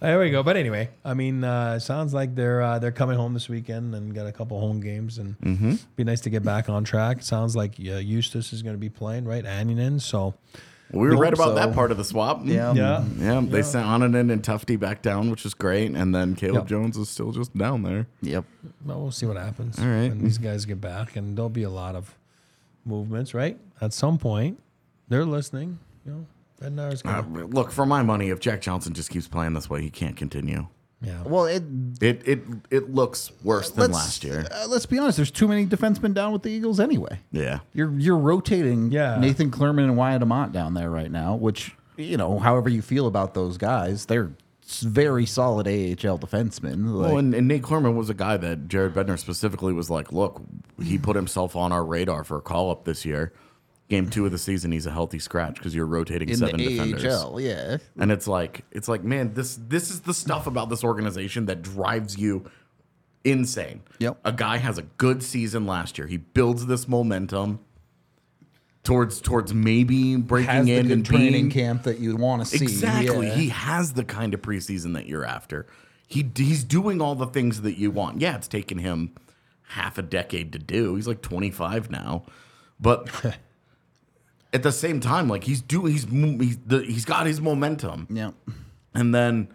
There we go. But anyway, I mean, uh, sounds like they're uh, they're coming home this weekend and got a couple home games, and
Mm-hmm.
be nice to get back on track. Sounds like uh, Justus is going to be playing, right? Annunen. So
We were right about
so.
that part of the swap.
Yeah.
yeah,
Yeah, they sent Annunen and Tufte back down, which is great, and then Caleb
Yep.
Jones is still just down there.
Yep.
well, we'll see what happens
All right.
when these guys get back, and there'll be a lot of movements, right? At some point, they're listening. You know, Bednar's
Uh,
gonna,
look, for my money, if Jack Johnson just keeps playing this way, he can't continue.
yeah.
Well, it,
It it it looks worse than
let's,
last year.
Uh, let's be honest. There's too many defensemen down with the Eagles anyway.
Yeah.
You're you're rotating
Yeah.
Nathan Clurman and Wyatt Aamodt down there right now, which you know, however you feel about those guys, they're s- very solid AHL defensemen. Like,
Well, and, and Nate Clurman was a guy that Jared Bednar specifically was like, look, he put himself on our radar for a call up this year. Game two of the season, he's a healthy scratch because you're rotating
in
seven
the
defenders.
AHL, yeah.
And it's like, it's like, man, this this is the stuff about this organization that drives you insane.
Yep.
A guy has a good season last year. He builds this momentum towards towards maybe breaking
Has
in and
training
being
camp that you want to see.
Exactly.
yeah.
He has the kind of preseason that you're after. He he's doing all the things that you want. Yeah, it's taken him half a decade to do. He's like 25 now, but at the same time, like he's doing, he's he's the, he's got his momentum,
yeah.
and then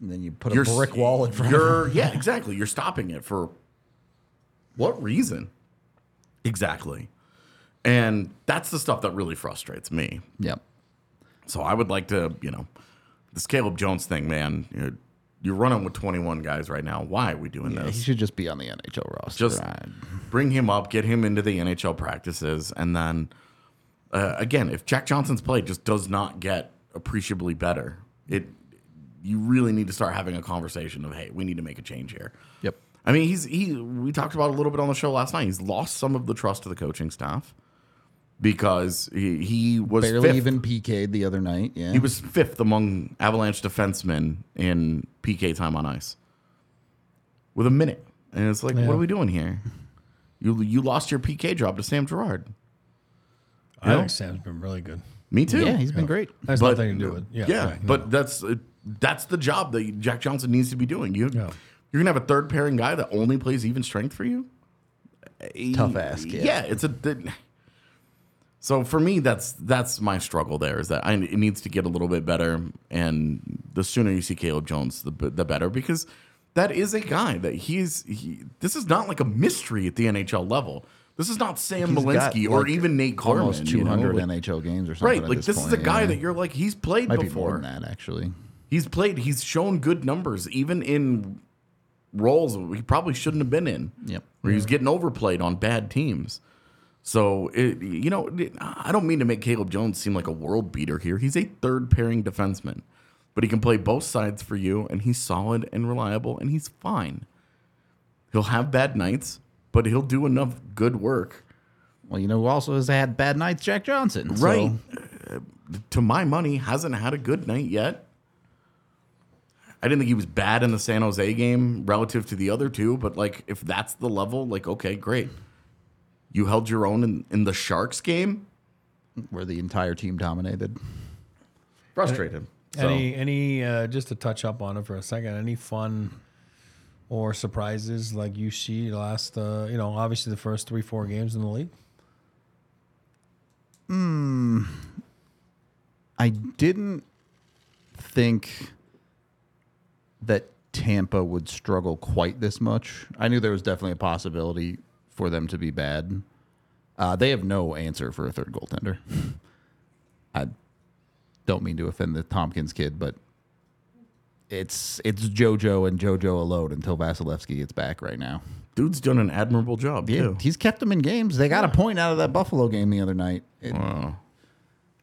And then you put a brick wall in front of
You're yeah, exactly. You're stopping it for what reason? Exactly. And that's the stuff that really frustrates me.
Yep.
So I would like to, you know, this Caleb Jones thing, man. You're, you're running with 21 guys right now. Why are we doing
this? He should just be on the NHL roster.
Just
I-
bring him up, get him into the NHL practices, and then uh, again, if Jack Johnson's play just does not get appreciably better, it you really need to start having a conversation of, hey, we need to make a change here.
Yep.
I mean, he's he. We talked about a little bit on the show last night. He's lost some of the trust of the coaching staff because he, he was
Barely
fifth.
even PK'd the other night. Yeah.
He was fifth among Avalanche defensemen in PK time on ice with a minute, and it's like,
Yeah.
what are we doing here? You you lost your PK job to Sam Girard.
I think Sam's been really good.
Me too.
yeah, he's been great.
Has
but
nothing to do with yeah.
yeah,
right, no.
but that's that's the job that Jack Johnson needs to be doing. You
Yeah.
you're gonna have a third pairing guy that only plays even strength for you.
Eh, Tough ask, yeah.
Yeah, it's a. the- so for me, that's that's my struggle. There is that I, it needs to get a little bit better, and the sooner you see Caleb Jones, the b- the better because that is a guy that he's. He, this is not like a mystery at the NHL level. This is not Sam
He's got,
Malinski or
like,
even Nate Carman.
Almost
you know,
200
like-
NHL games or something.
Right, like this, is a guy
yeah.
that you're like he's played
might be
before.
more than that actually.
He's played. He's shown good numbers, even in roles he probably shouldn't have been in.
Yep.
Where he's getting overplayed on bad teams. So it, you know, it- I don't mean to make Caleb Jones seem like a world beater here. He's a third pairing defenseman, but he can play both sides for you, and he's solid and reliable, and he's fine. He'll have bad nights, but he'll do enough good work.
Well, you know who also has had bad nights? Jack Johnson. So-
Right. Uh, to my money, hasn't had a good night yet. I didn't think he was bad in the San Jose game relative to the other two, but like if that's the level, like okay, great. You held your own in, in the Sharks game.
where the entire team dominated.
Frustrated. So,
Any any uh, just to touch up on it for a second. Any fun or surprises like you see last uh, you know obviously the first three four games in the league. Hmm.
I didn't think that Tampa would struggle quite this much. I knew there was definitely a possibility for them to be bad. Uh, they have no answer for a third goaltender. I don't mean to offend the Tomkins kid, but it's it's JoJo and JoJo alone until Vasilevskiy gets back right now.
dude's done an admirable job
Yeah,
too.
he's kept them in games. They got a point out of that Buffalo game the other night. It-
Wow.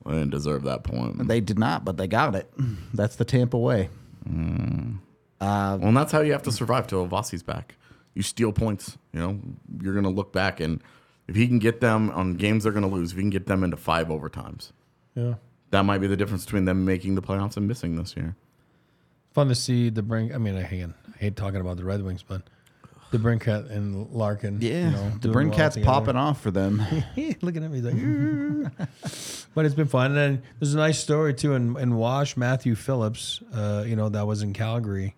I didn't deserve that point.
They did not, but they got it. That's the Tampa way. Hmm.
Uh, well, and that's how you have to survive till Vasi's back. You steal points. You know, you're gonna look back and if he can get them on games they're gonna lose, if he can get them into five overtimes.
Yeah.
That might be the difference between them making the playoffs and missing this year.
Fun to see the brink. I mean, I hate, I hate talking about the Red Wings, but DeBrincat and Larkin.
Yeah,
you know,
the
doing well
popping off for them.
looking at me he's like, but it's been fun. And then there's a nice story too in, in Wash, Matthew Phillips, uh, you know, that was in Calgary.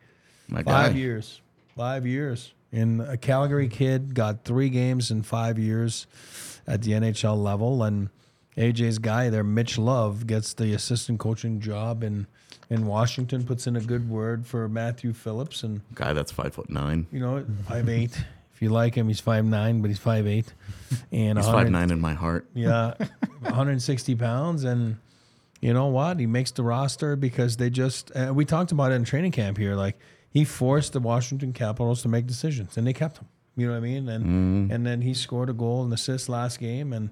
My
Five
guy.
years. Five years. And a Calgary kid got three games in five years at the NHL level. And AJ's guy there, Mitch Love, gets the assistant coaching job in, in Washington, puts in a good word for Matthew Phillips. And
Guy that's five foot nine.
you know, five eight. If you like him, he's five nine, but he's five eight, and
He's
100
five nine in my heart.
Yeah, 160 pounds, and you know what? He makes the roster because they just. Uh, we talked about it in training camp here. Like he forced the Washington Capitals to make decisions, and they kept him. You know what I mean? And and then he scored a goal and assist last game, and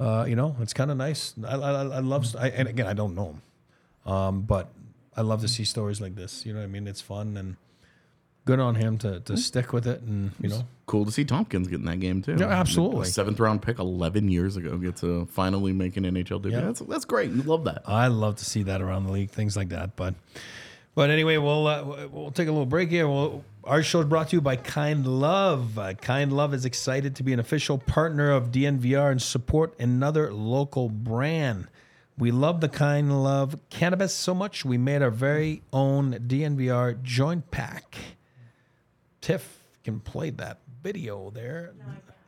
uh, you know it's kind of nice. I, I, I love. I, and again, I don't know him, um, but I love to see stories like this. You know what I mean? It's fun and good on him to to stick with it, and you know.
Cool to see Tomkins getting that game too.
Yeah, absolutely.
A seventh round pick, eleven years ago, get to finally make an NHL debut.
Yeah.
That's that's great. You love that.
I love to see that around the league, things like that. But, but anyway, we'll uh, we'll take a little break here. We'll, our show is brought to you by Kind Love. Uh, kind Love is excited to be an official partner of DNVR and support another local brand. We love the Kind Love cannabis so much, we made our very own DNVR joint pack. Tiff can play that video there.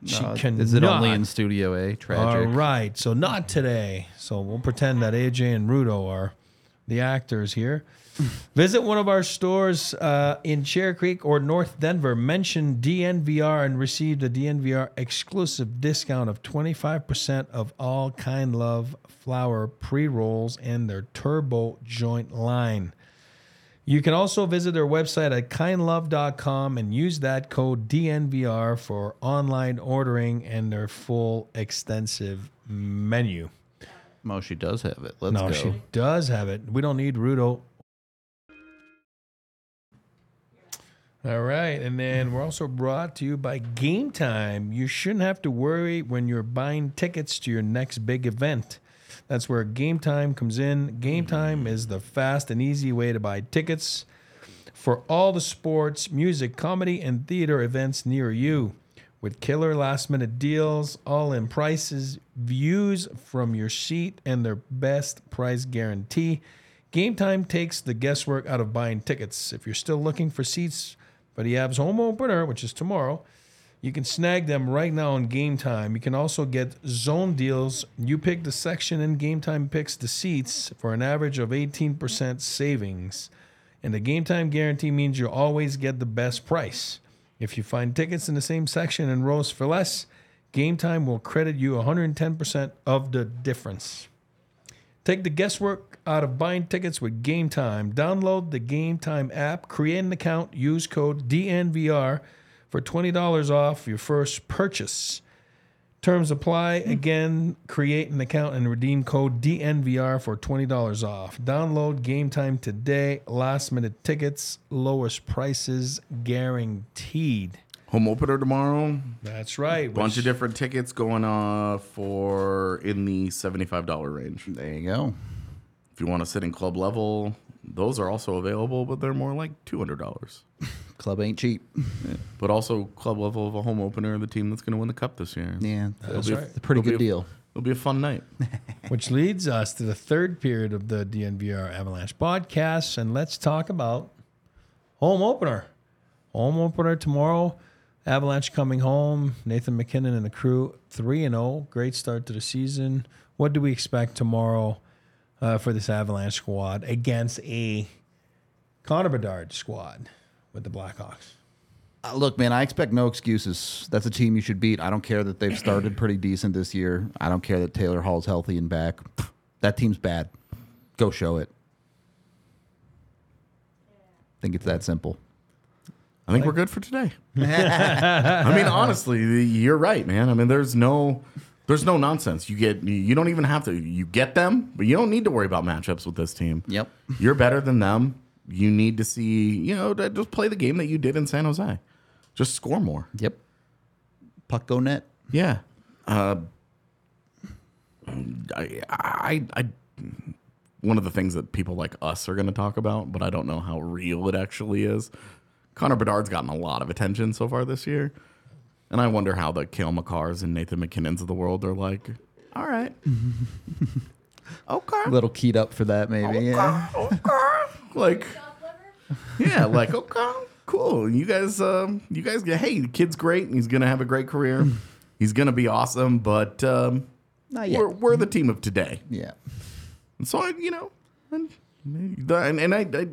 She can.
is it only in Studio A? Tragic.
right, so not today. So we'll pretend that AJ and Rudo are the actors here. Visit one of our stores uh, in Cherry Creek or North Denver. Mention DNVR and receive the DNVR exclusive discount of 25% of all Kind Love flour pre rolls and their turbo joint line. You can also visit their website at kindlove.com and use that code DNVR for online ordering and their full extensive menu.
Oh, she does have it. Let's
no,
go.
she does have it. We don't need Rudo. All right. And then we're also brought to you by Game Time. You shouldn't have to worry when you're buying tickets to your next big event. That's where Game Time comes in. Game Time is the fast and easy way to buy tickets for all the sports, music, comedy, and theater events near you. With killer last minute deals, all in prices, views from your seat, and their best price guarantee, Game Time takes the guesswork out of buying tickets. If you're still looking for seats for the Avs home opener, which is tomorrow, you can snag them right now on Game Time. You can also get zone deals. You pick the section, and Game Time picks the seats for an average of 18% savings. And the Game Time guarantee means you always get the best price. If you find tickets in the same section and rows for less, Game Time will credit you 110% of the difference. Take the guesswork out of buying tickets with Game Time. Download the Game Time app, create an account, use code DNVR for $20 off your first purchase. Terms apply. Hmm. Again, create an account and redeem code DNVR for $20 off. Download Game Time today. Last minute tickets, lowest prices guaranteed.
Home opener tomorrow.
That's right.
Bunch of different tickets going uh for in the seventy-five dollar range.
There you go.
If you want to sit in club level, those are also available, but they're more like two hundred dollars.
Club ain't cheap.
But also club level of a home opener, the team that's going to win the cup this year.
Yeah,
That's
be-
right.
a pretty good
be a-
deal.
It'll be a fun night.
Which leads us to the third period of the DNVR Avalanche podcast. And let's talk about home opener. Home opener tomorrow. Avalanche coming home. Nathan MacKinnon and the crew 3 and 0. Great start to the season. What do we expect tomorrow uh, for this Avalanche squad against a Connor Bedard squad with the Blackhawks?
Uh, look, man, I expect no excuses. That's a team you should beat. I don't care that they've started pretty decent this year. I don't care that Taylor Hall's healthy and back. That team's bad. Go show it. I think it's that simple.
I think we're good for today. I mean, honestly, you're right, man. I mean, there's no, there's no nonsense. You get, you don't even have to. You get them, but you don't need to worry about matchups with this team.
Yep.
You're better than them. You need to see, you know, just play the game that you did in San Jose. Just score more.
Yep. Puck go net.
Yeah. Uh, I, I, I, one of the things that people like us are going to talk about, but I don't know how real it actually is. Connor Bedard's gotten a lot of attention so far this year. And I wonder how the Cale Makars and Nathan MacKinnons of the world are like, all right. okay.
A little keyed up for that, maybe. Yeah.
Like, yeah, like, okay, cool. You guys, um, you guys hey, the kid's great. He's going to have a great career. He's going to be awesome. But um,
Not yet.
we're, we're the team of today.
Yeah.
And so I, you know, and and, and I, I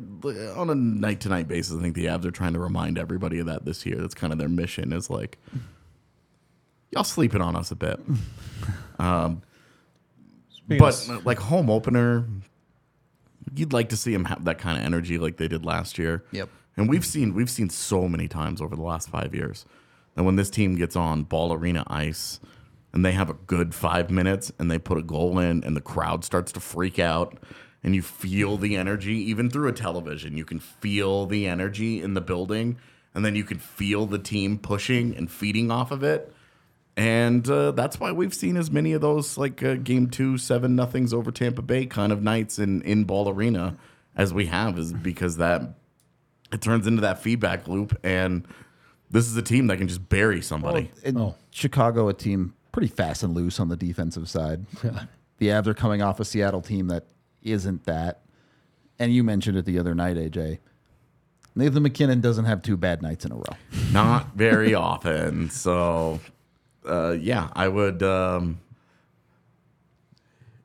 on a night to night basis, I think the Avs are trying to remind everybody of that this year. That's kind of their mission. Is like, y'all sleeping on us a bit. Um, but
of-
like home opener, you'd like to see them have that kind of energy like they did last year.
Yep.
And we've seen we've seen so many times over the last five years that when this team gets on ball arena ice and they have a good five minutes and they put a goal in and the crowd starts to freak out and you feel the energy even through a television you can feel the energy in the building and then you can feel the team pushing and feeding off of it. And uh, that's why we've seen as many of those like uh, game two seven nothings over tampa bay kind of nights in in ball arena as we have is because that it turns into that feedback loop and this is a team that can just bury somebody.
And Chicago, a team pretty fast and loose on the defensive side. The Avs are coming off a Seattle team that isn't that. And you mentioned it the other night, AJ. Nathan MacKinnon doesn't have two bad nights in a row.
not very often. So, uh, yeah, I would. Um,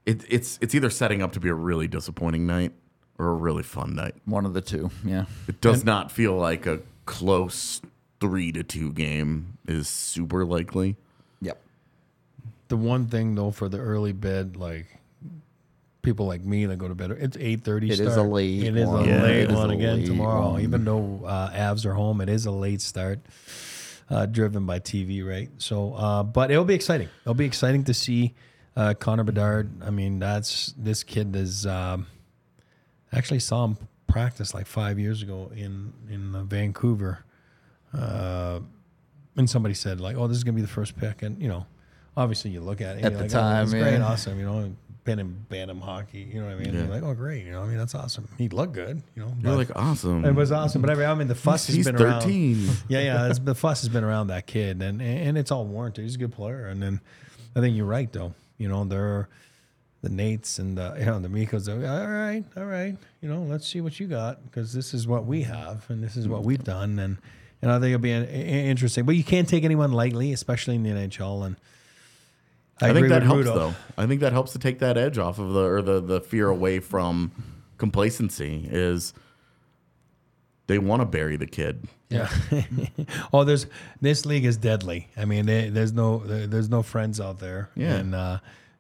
it, it's it's either setting up to be a really disappointing night or a really fun night.
One of the two. Yeah.
It does not feel like a close three to two game is super likely.
Yep.
The one thing though for the early bid, like people like me that go to bed, it's eight thirty.
It is a late
It is
one.
a
Yeah,
late
it is
one
a
again
late
tomorrow.
one.
Even though uh, Avs are home, it is a late start, uh, driven by TV, right? So, uh, but it'll be exciting. It'll be exciting to see uh, Connor Bedard. I mean, that's this kid is. Um, actually saw him practice like five years ago in in uh, Vancouver. Uh, and somebody said like, "Oh, this is gonna be the first pick," and you know, obviously you look at it and
At
you're
the
like, oh,
time,
it's great, awesome, you know, been in Bantam hockey, you know what I mean? You're like, "Oh, great," you know, I mean, that's awesome. He looked good, you know.
You're like awesome.
it was awesome, but I mean, I mean the fuss
He's
has been around.
13.
Yeah, yeah, it's, the fuss has been around that kid, and and it's all warranted. He's a good player, and then I think you're right though. You know, they're the Nates and the you know the Mikkos. All right, all right. You know, let's see what you got because this is what we have, and this is what we've done, and and I think it'll be an, interesting. But you can't take anyone lightly, especially in the NHL. And I,
I, think that helps
Rudo.
though. I think that helps to take that edge off of the or the the fear away from complacency is they want to bury the kid.
Yeah. oh, there's this league is deadly. I mean, there, there's no there, there's no friends out there.
Yeah.
And uh,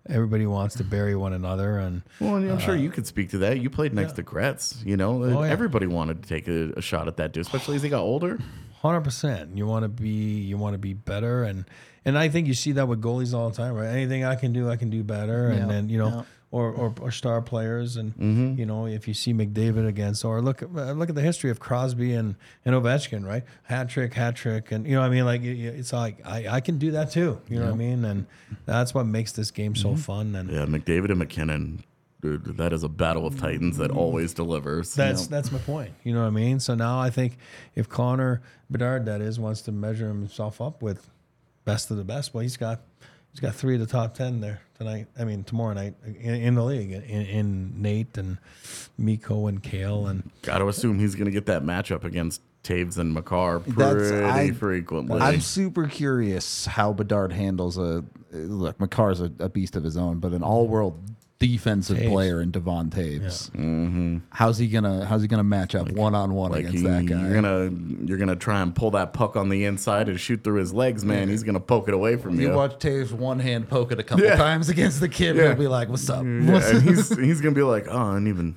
everybody wants to bury one another. And
Well, and I'm sure you could speak to that. You played next to Kretz. You know,
Oh, yeah.
everybody wanted to take a, a shot at that dude, especially as he got older.
hundred percent, you want to be you want to be better. And and I think you see that with goalies all the time, right? Anything I can do, I can do better. And then you know.
Yeah.
Or, or, or star players, and you know if you see McDavid against, or look at uh, look at the history of Crosby and, and Ovechkin, right? Hat trick, hat trick, and you know what I mean like it's like I, I can do that too, you know what I mean, and that's what makes this game so fun. And
Yeah, McDavid and MacKinnon. Dude, that is a battle of titans that always delivers.
That's that's my point. You know what I mean? So now I think if Connor Bedard, that is, wants to measure himself up with best of the best, well, he's got he's got three of the top ten there tonight. I mean, tomorrow night in, in the league, in, in Nate and Mikko and Cale and
Got to assume he's going to get that matchup against Toews and
Makar
pretty
I-
frequently.
I'm super curious how Bedard handles a look. Makar's a, a beast of his own, but an all-world defensive
Toews.
player in Devon Toews. Mm-hmm. How's he gonna How's he gonna match up one on one against
you,
that guy?
you're gonna you're gonna try and pull that puck on the inside and shoot through his legs, man. He's gonna poke it away from you.
You watch Toews one hand poke it a couple
Yeah.
times against the kid,
Yeah.
he'll be like, "What's up?"
Yeah, and he's he's gonna be like, oh, and even,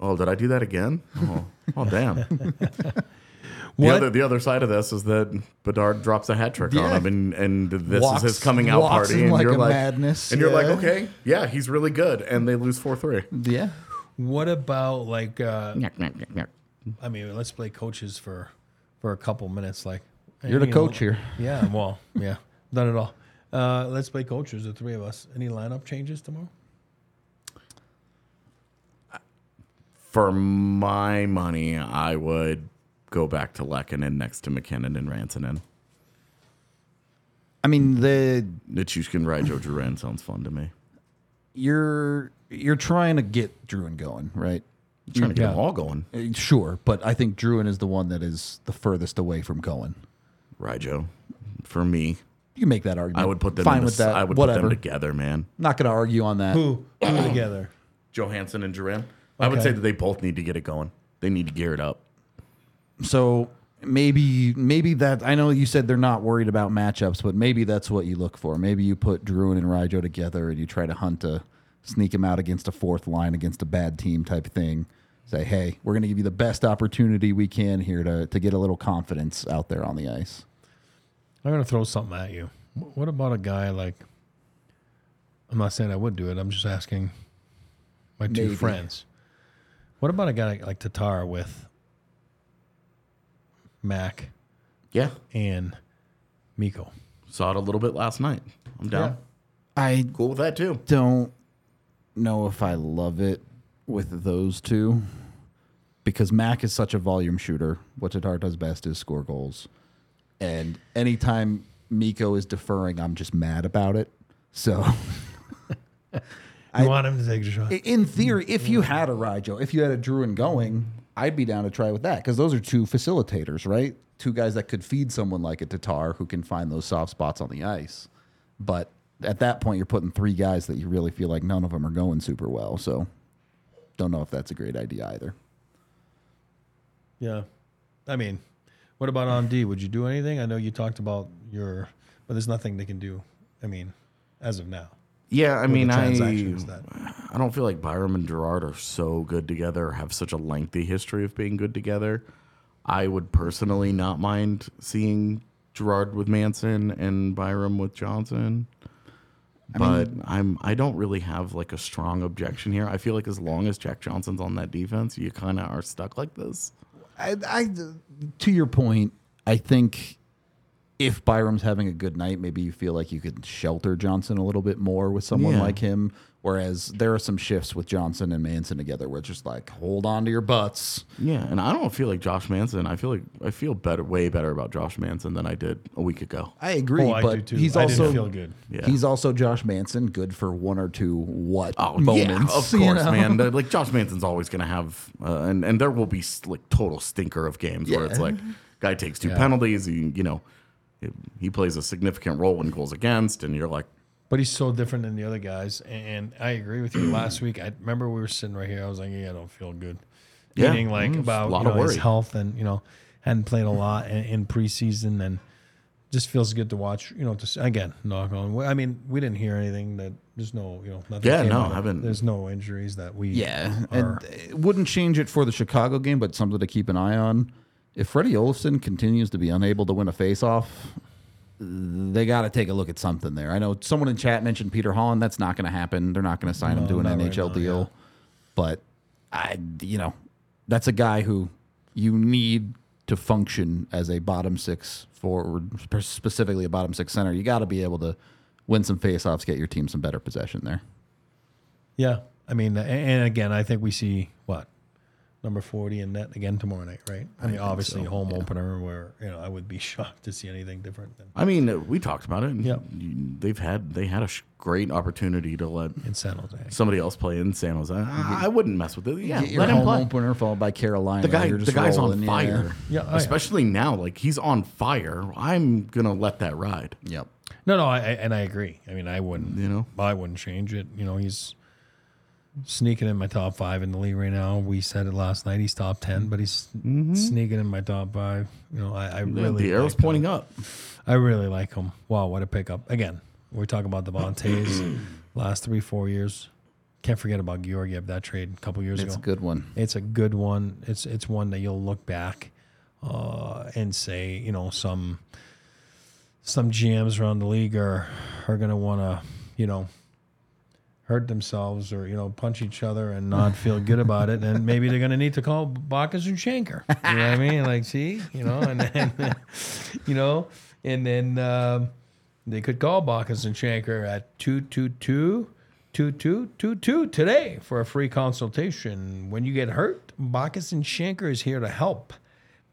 oh, did I do that again? Oh, oh damn. The other the other side of this is that Bedard drops a hat trick
Yeah.
on him, and and this
Walks-
is his coming out
walks
party,
in
and
like
you're
a
like,
madness,
and you're like, okay, yeah, he's really good, and they lose four three.
Yeah,
what about like uh, I mean, let's play coaches for for a couple minutes. Like
You're the
you
coach here.
Yeah, well, yeah, not at all. Uh, let's play coaches, the three of us. Any lineup changes tomorrow?
For my money, I would go back to Lehkonen next to MacKinnon and Rantanen.
I mean the
Nichushkin, Ryjo, Drouin sounds fun to me.
you're you're trying to get Drouin going, right?
You're trying to get
Yeah.
them all going.
Uh, Sure, but I think Druin is the one that is the furthest away from going.
Ryjo, for me,
You can make that argument.
I would put them.
fine
in
with
the,
that.
I would
Whatever.
put them together, man.
Not going to argue on that.
Who who together?
Johansen and Drouin. I would
Okay.
say that they both need to get it going. They need to gear it up.
So maybe maybe that I know you said they're not worried about matchups, but maybe that's what you look for. Maybe you put Drouin and Ryjo together and you try to hunt a sneak him out against a fourth line against a bad team type thing. Say, hey, we're going to give you the best opportunity we can here to to get a little confidence out there on the ice.
I'm gonna throw something at you. What about a guy like? I'm not saying I would do it. I'm just asking my two
Maybe.
friends. What about a guy like Tatar with Mac
Yeah,
and Mikko?
saw it a little bit last night. I'm down.
I
Cool with that too.
don't know if I love it with those two because Mac is such a volume shooter. What Tatar does best is score goals. And anytime Mikko is deferring, I'm just mad about it. So,
You
I-
want him to take a shot?
i- in theory, if you had a Rijo, if you had a Drouin going, I'd be down to try with that because those are two facilitators, right? Two guys that could feed someone like a Tatar who can find those soft spots on the ice. But at that point, you're putting three guys that you really feel like none of them are going super well. So, don't know if that's a great idea either.
Yeah. I mean, what about on D? Would you do anything? I know you talked about your, but there's nothing they can do. I mean, as of now.
Yeah, I mean, I
transactions that-
I don't feel like Byram and Girard are so good together, or have such a lengthy history of being good together. I would personally not mind seeing Girard with Manson and Byram with Johnson. But I'm I don't really have like a strong objection here. I feel like as long as Jack Johnson's on that defense, you kind of are stuck like this.
I, I, to your point, I think if Byram's having a good night, maybe you feel like you could shelter Johnson a little bit more with someone
Yeah.
like him. Whereas there are some shifts with Johnson and Manson together where it's just like, hold on to your butts.
Yeah, and I don't feel like Josh Manson. I feel like I feel better, way better about Josh Manson than I did a week ago.
I agree,
Oh, I
but
do too.
he's
I
also
didn't feel good.
Yeah.
He's also Josh Manson, good for one or two what
Oh
moments.
yeah, of
you
course,
know?
man. The- Like Josh Manson's always going to have, uh, and and there will be s- like total stinker of games where it's like guy takes two
Yeah.
penalties, he, you know, he, he plays a significant role in goals against, and you're like,
But he's so different than the other guys. And I agree with you. Last week, I remember we were sitting right here. I was like, yeah, I don't feel good.
Yeah.
Meaning like
Mm,
about
a lot
you know,
of
his health and, you know, hadn't played a lot in, in preseason and just feels good to watch, you know, to, s- again, knock on. I mean, we didn't hear anything that there's no, you know, nothing.
Yeah, no,
of
haven't-
There's no injuries that we
Yeah,
are.
and it wouldn't change it for the Chicago game, but something to keep an eye on. If Freddie Olofsson continues to be unable to win a faceoff, they got to take a look at something there. I know someone in chat mentioned Peter Holland. That's not going to happen. They're not going to sign him to an
not right
NHL
now,
deal.
yeah.
But I, you know, that's a guy who you need to function as a bottom six forward, specifically a bottom six center. You got to be able to win some faceoffs, get your team some better possession there.
Yeah. I mean, and again, I think we see? Number 40 in net again tomorrow night, right? I mean, obviously, home opener where, you know, I would be shocked to see anything different than
I mean, uh, we talked about it. and
Yep.
you- they've had they had a sh- great opportunity to let
in San Jose.
somebody else play in San Jose. I, I wouldn't mess with it. Yeah,
Get your
let him
home
play.
opener followed by Carolina.
The guy,
You're
the guy's
rolling,
on fire.
Yeah, oh, yeah.
especially now. Like he's on fire. I'm gonna let that ride.
Yep.
No, no, I, I and I agree. I mean, I wouldn't,
You know?
I wouldn't change it. You know, he's sneaking in my top five in the league right now. We said it last night. He's top ten, but he's sneaking in my top five. You know, I, I really
the arrow's
like him.
pointing up.
I really like him. Wow, what a pickup! Again, we're talking about Devon Toews' last three, four years. Can't forget about Georgiev that trade a couple years
It's a
ago.
good one.
It's a good one. It's it's one that you'll look back uh, and say, you know, some some GMs around the league are are gonna want to, you know, hurt themselves or you know punch each other and not feel good about it, and maybe they're gonna need to call Bachus and Schanker. You know what I mean? Like, see, you know, and then you know, and then um, they could call Bachus and Schanker at 222 2222 today for a free consultation. When you get hurt, Bachus and Schanker is here to help.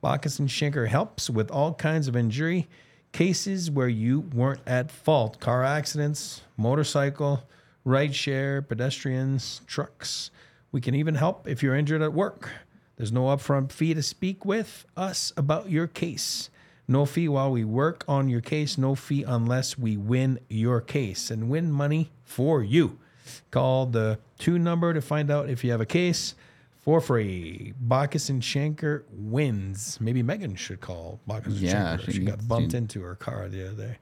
Bachus and Schanker helps with all kinds of injury cases where you weren't at fault car accidents, motorcycle, ride share, pedestrians, trucks. We can even help if you're injured at work. There's no upfront fee to speak with us about your case. No fee while we work on your case, no fee unless we win your case and win money for you. Call the two number to find out if you have a case for free. Bachus and Schanker wins. Maybe Megan should call Bachus and
Yeah,
Schanker. She,
she
got bumped
to.
into her car the other day.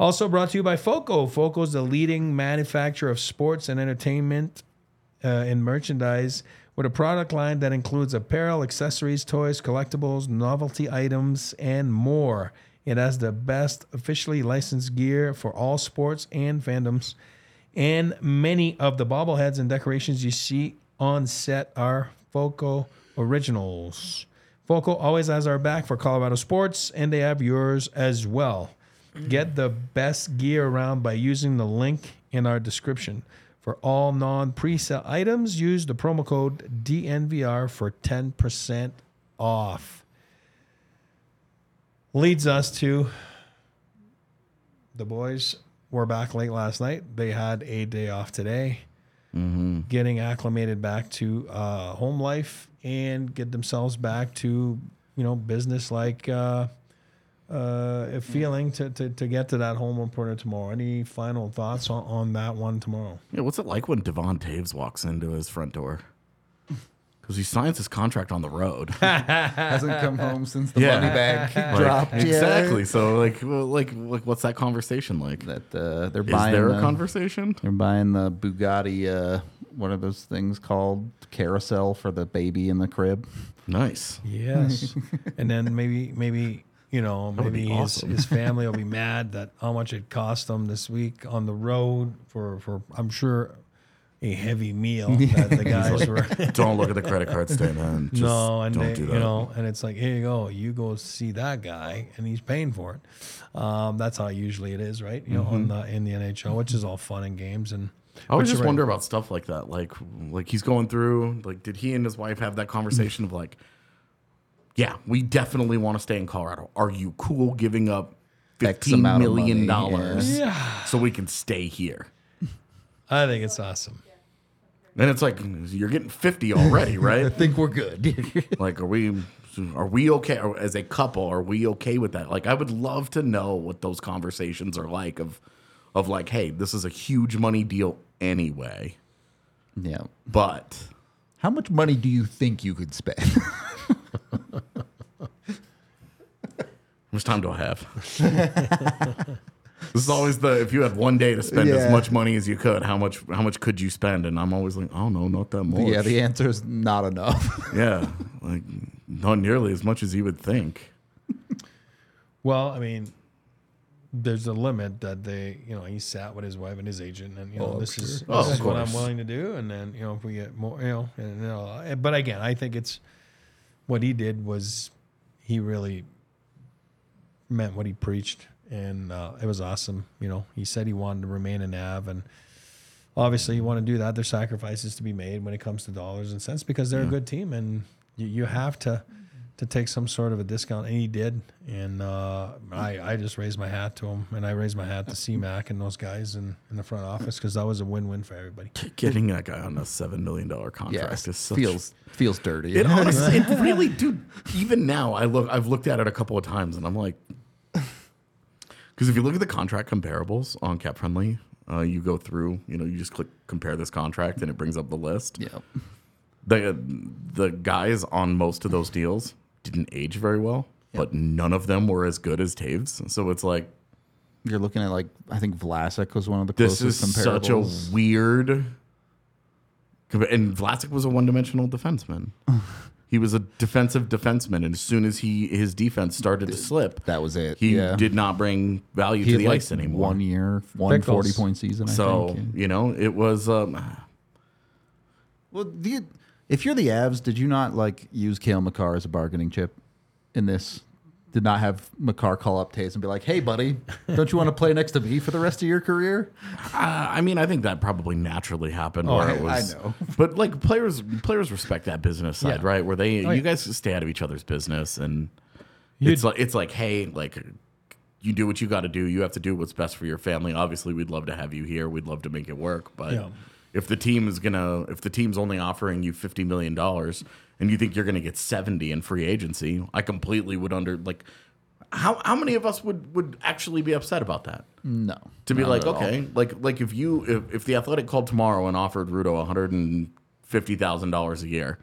Also brought to you by Foco. Foco is the leading manufacturer of sports and entertainment uh, and merchandise with a product line that includes apparel, accessories, toys, collectibles, novelty items, and more. It has the best officially licensed gear for all sports and fandoms. And many of the bobbleheads and decorations you see on set are Foco originals. Foco always has our back for Colorado sports, and they have yours as well. Get the best gear around by using the link in our description. For all non presale items, use the promo code DNVR for 10% off. Leads us to the boys were back late last night. They had a day off today, getting acclimated back to uh, home life and get themselves back to you know business like uh, uh, a feeling to, to to get to that home reporter tomorrow. Any final thoughts on, on that one tomorrow?
Yeah, what's it like when Devon Toews walks into his front door? Because he signs his contract on the road.
Hasn't come home since the
Yeah.
money bag
Like,
dropped. yet.
exactly. So, like, well, like, like, what's that conversation like?
That uh, they're
Is
buying.
there a
the-
conversation?
They're buying the Bugatti. Uh, what are those things called? Carousel for the baby in the crib.
Nice.
Yes, and then maybe maybe you know
would
maybe
be
his, his family will be mad that how much it cost them this week on the road for for I'm sure a heavy meal that the guys were.
Don't look at the credit card statement. Just
no, and
don't
they,
do that.
you know, and it's like here you go, you go see that guy, and he's paying for it. Um, that's how usually it is, right? You know, on the in the NHL, which is all fun and games, and
I always just
right.
wonder about stuff like that. Like, like he's going through. Like, did he and his wife have that conversation of like, yeah, we definitely want to stay in Colorado. Are you cool giving up
X
fifteen
amount of
million
money,
dollars
Yeah.
so we can stay here?
I think it's awesome.
Then it's like you're getting fifty already, right?
I think we're good.
like, are we? Are we okay or as a couple? Are we okay with that? Like, I would love to know what those conversations are like. Of, of like, hey, this is a huge money deal anyway,
yeah.
but
How much money do you think you could spend?
How much time do I have? this is always the if you had one day to spend
Yeah.
as much money as you could, how much how much could you spend? And I'm always like, oh no, not that much.
yeah, the answer is not enough.
yeah, like not nearly as much as you would think.
Well, I mean, there's a limit that they, you know, he sat with his wife and his agent, and you know, oh, this is
Oh,
this
of
is what I'm willing to do, and then you know, if we get more, you know, and, you know, but again, I think it's what he did was he really meant what he preached, and uh, it was awesome. You know, he said he wanted to remain an Av, and obviously you want to do that. There's sacrifices to be made when it comes to dollars and cents because they're a good team, and you, you have to to take some sort of a discount, and he did. And uh, I I just raised my hat to him, and I raised my hat to CMAC and those guys in, in the front office because that was a win win for everybody.
Getting that guy on a seven million dollar contract
yeah,
is such,
feels feels dirty.
It honestly, it really, dude. Even now, I look. I've looked at it a couple of times, and I'm like, because if you look at the contract comparables on Cap Friendly, uh, you go through. You know, you just click compare this contract, and it brings up the list.
yeah.
the the guys on most of those deals didn't age very well, but none of them were as good as Toews. So it's like
You're looking at like I think Vlasic was one of the closest
this is such a weird. And Vlasic was a one dimensional defenseman. he was a defensive defenseman, and as soon as he his defense started to slip,
that was it.
he
yeah.
did not bring value
He
to the
like
ice anymore.
one year, one
Pickles.
40 point season. I
so
think.
you know, it was. Um,
Well, do you, if you're the Avs, did you not like use Cale Makar as a bargaining chip in this? Did not have Makar call up Toews and be like, "Hey, buddy, don't you want to play next to me for the rest of your career?"
Uh, I mean, I think that probably naturally happened.
Oh,
where
I-
it was,
I know.
but like players, players respect that business side,
Yeah.
right? Where they,
Oh,
you
yeah.
guys stay out of each other's business, and
You'd-
it's like it's like, hey, like you do what you got to do. You have to do what's best for your family. Obviously, we'd love to have you here. We'd love to make it work, but.
Yeah.
If the team is gonna, if the team's only offering you fifty million dollars, and you think you're gonna get seventy in free agency, I completely would under like, how how many of us would would actually be upset about that?
No,
to be like,
at all.
okay, like like if you if, if the athletic called tomorrow and offered Rudo one hundred and fifty thousand dollars a year,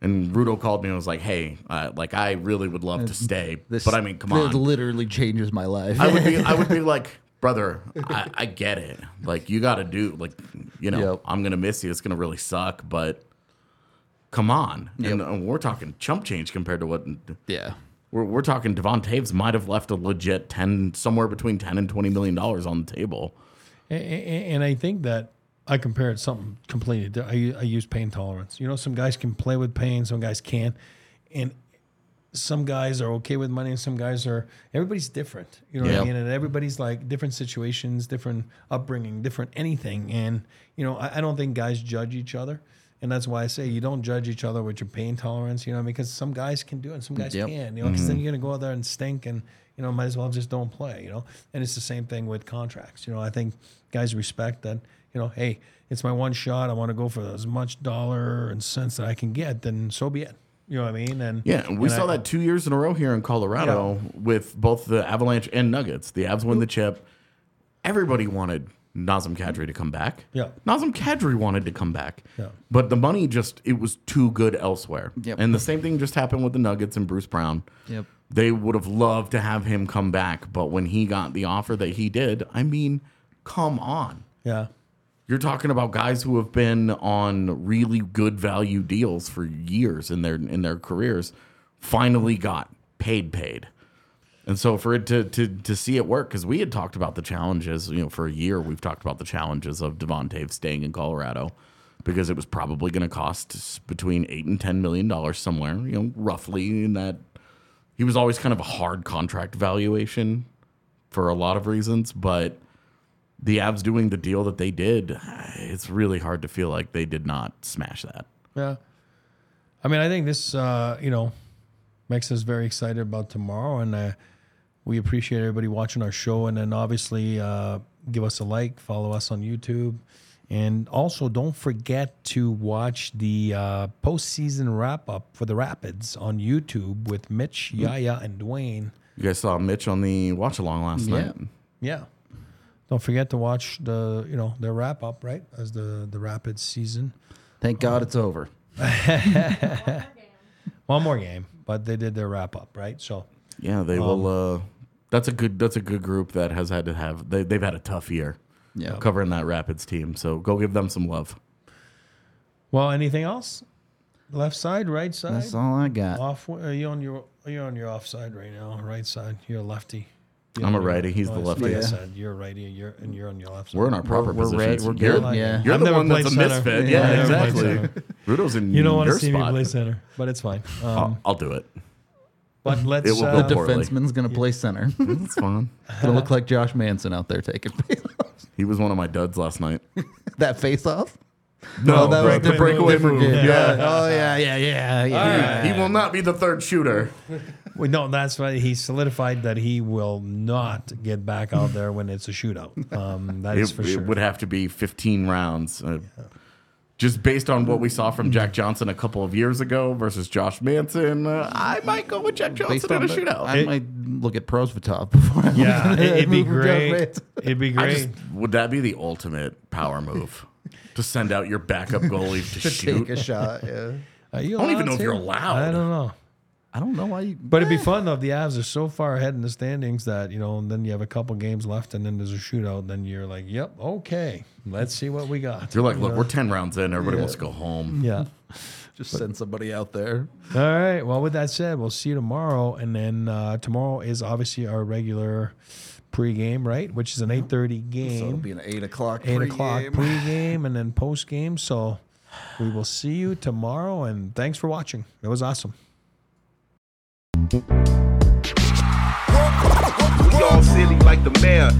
and Rudo called me and was like, hey, uh, like I really would love to stay,
This,
but I mean, come
it
on,
literally changes my life.
I would be I would be like, brother, I, I get it. Like you got to do like you know,
Yep.
I'm gonna miss you. It's gonna really suck, but come on. And, uh, we're talking chump change compared to what
Yeah.
we're, we're talking. Devon Toews might have left a legit ten, somewhere between ten and twenty million dollars on the table.
A- a- And I think that I compare it to something completely. I, I use pain tolerance. You know, some guys can play with pain, some guys can't, and some guys are okay with money, and some guys are. Everybody's different. You know what I mean? And everybody's like different situations, different upbringing, different anything. And you know, I, I don't think guys judge each other. And that's why I say you don't judge each other with your pain tolerance, you know, because some guys can do it and some guys
Yep.
can't, you know, because then mm-hmm. you're going to go out there and stink and, you know, might as well just don't play, you know. And it's the same thing with contracts. You know, I think guys respect that, you know, hey, it's my one shot. I want to go for as much dollar and cents that I can get, then so be it. You know what I mean? And
Yeah, we
and
saw
I-
that two years in a row here in Colorado with both the Avalanche and Nuggets. The Avs win the chip. Everybody wanted Nazem Kadri to come back.
Yeah.
Nazem Kadri wanted to come back.
Yeah.
But the money just it was too good elsewhere.
Yep.
And the same thing just happened with the Nuggets and Bruce Brown.
Yep.
They would have loved to have him come back, but when he got the offer that he did, I mean, come on.
Yeah.
You're talking about guys who have been on really good value deals for years in their in their careers, finally got paid paid. And so for it to to to see it work, because we had talked about the challenges, you know, for a year we've talked about the challenges of Devon Toews staying in Colorado because it was probably going to cost between eight and ten million dollars somewhere, you know, roughly in that. He was always kind of a hard contract valuation for a lot of reasons, but the Avs doing the deal that they did, it's really hard to feel like they did not smash that.
Yeah. I mean, I think this, uh, you know, makes us very excited about tomorrow. And uh, we appreciate everybody watching our show. And then obviously uh, give us a like, follow us on YouTube. And also, don't forget to watch the uh, postseason wrap up for the Rapids on YouTube with Mitch, Yaya, and Dwayne.
You guys saw Mitch on the watch along last
Yeah.
night.
Yeah. Don't forget to watch the, you know, their wrap up, right? As the the Rapids season.
Thank God it's over.
One more game, but they did their wrap up, right? So
Yeah, they will. Uh, that's a good. That's a good group that has had to have. They, they've had a tough year.
Yeah.
covering that Rapids team. So go give them some love.
Well, anything else? Left side, right side.
That's all I got.
Off. Are you on your? You're you on your off side right now? Right side. You're a lefty. You're
I'm a righty, he's the
it's
lefty.
right
Yeah.
side. You're a righty. You're and you're on your left side.
We're in our proper
we're red,
positions.
we're
You're-
good, yeah.
You're
I've
the one that's a
center.
misfit.
Yeah,
Yeah,
I've never played
exactly. Rudo's in your spot.
You don't want to see
spot.
me play center, but it's fine. Um,
I'll, I'll do it.
but let's.
It will
uh,
go poorly.
Defenseman's gonna play center.
It's fine.
gonna look like Josh Manson out there taking
He was one of my duds last night.
that face off.
No,
oh, that was the
breakaway
breakaway
move.
game.
Yeah.
Yeah. Oh yeah, yeah, yeah, yeah.
He will not be the third shooter.
Well, no, that's why he solidified that he will not get back out there when it's a shootout. Um, that is
It,
for
it
sure.
would have to be 15 rounds. Uh, Just based on what we saw from Jack Johnson a couple of years ago versus Josh Manson, uh, I might go with Jack
Based
Johnson in
on
a
the-
shootout.
I
It-
might look at Prosvetov before. I
yeah,
look at-
it, would be
move for Josh
great.
Manson.
It'd be
I
great.
just, would that be the ultimate power move? To send out your backup goalie to,
to
shoot?
take a shot. Yeah.
You
I don't even
allowed
know if you're allowed.
I don't know.
I don't know why you.
But it'd be fun though if the Avs are so far ahead in the standings that you know, and then you have a couple games left, and then there's a shootout. And then you're like, "Yep, okay, let's see what we got."
You're like, look, we're 10 rounds in. Everybody wants to go home.
yeah.
Just send somebody out there.
All right. Well, with that said, we'll see you tomorrow, and then uh, tomorrow is obviously our regular pregame, right? Which is an eight thirty game.
So it'll be an eight o'clock.
eight o'clock
pregame.
pregame, and then postgame. So we will see you tomorrow, and thanks for watching. It was awesome.
We all silly like the mayor.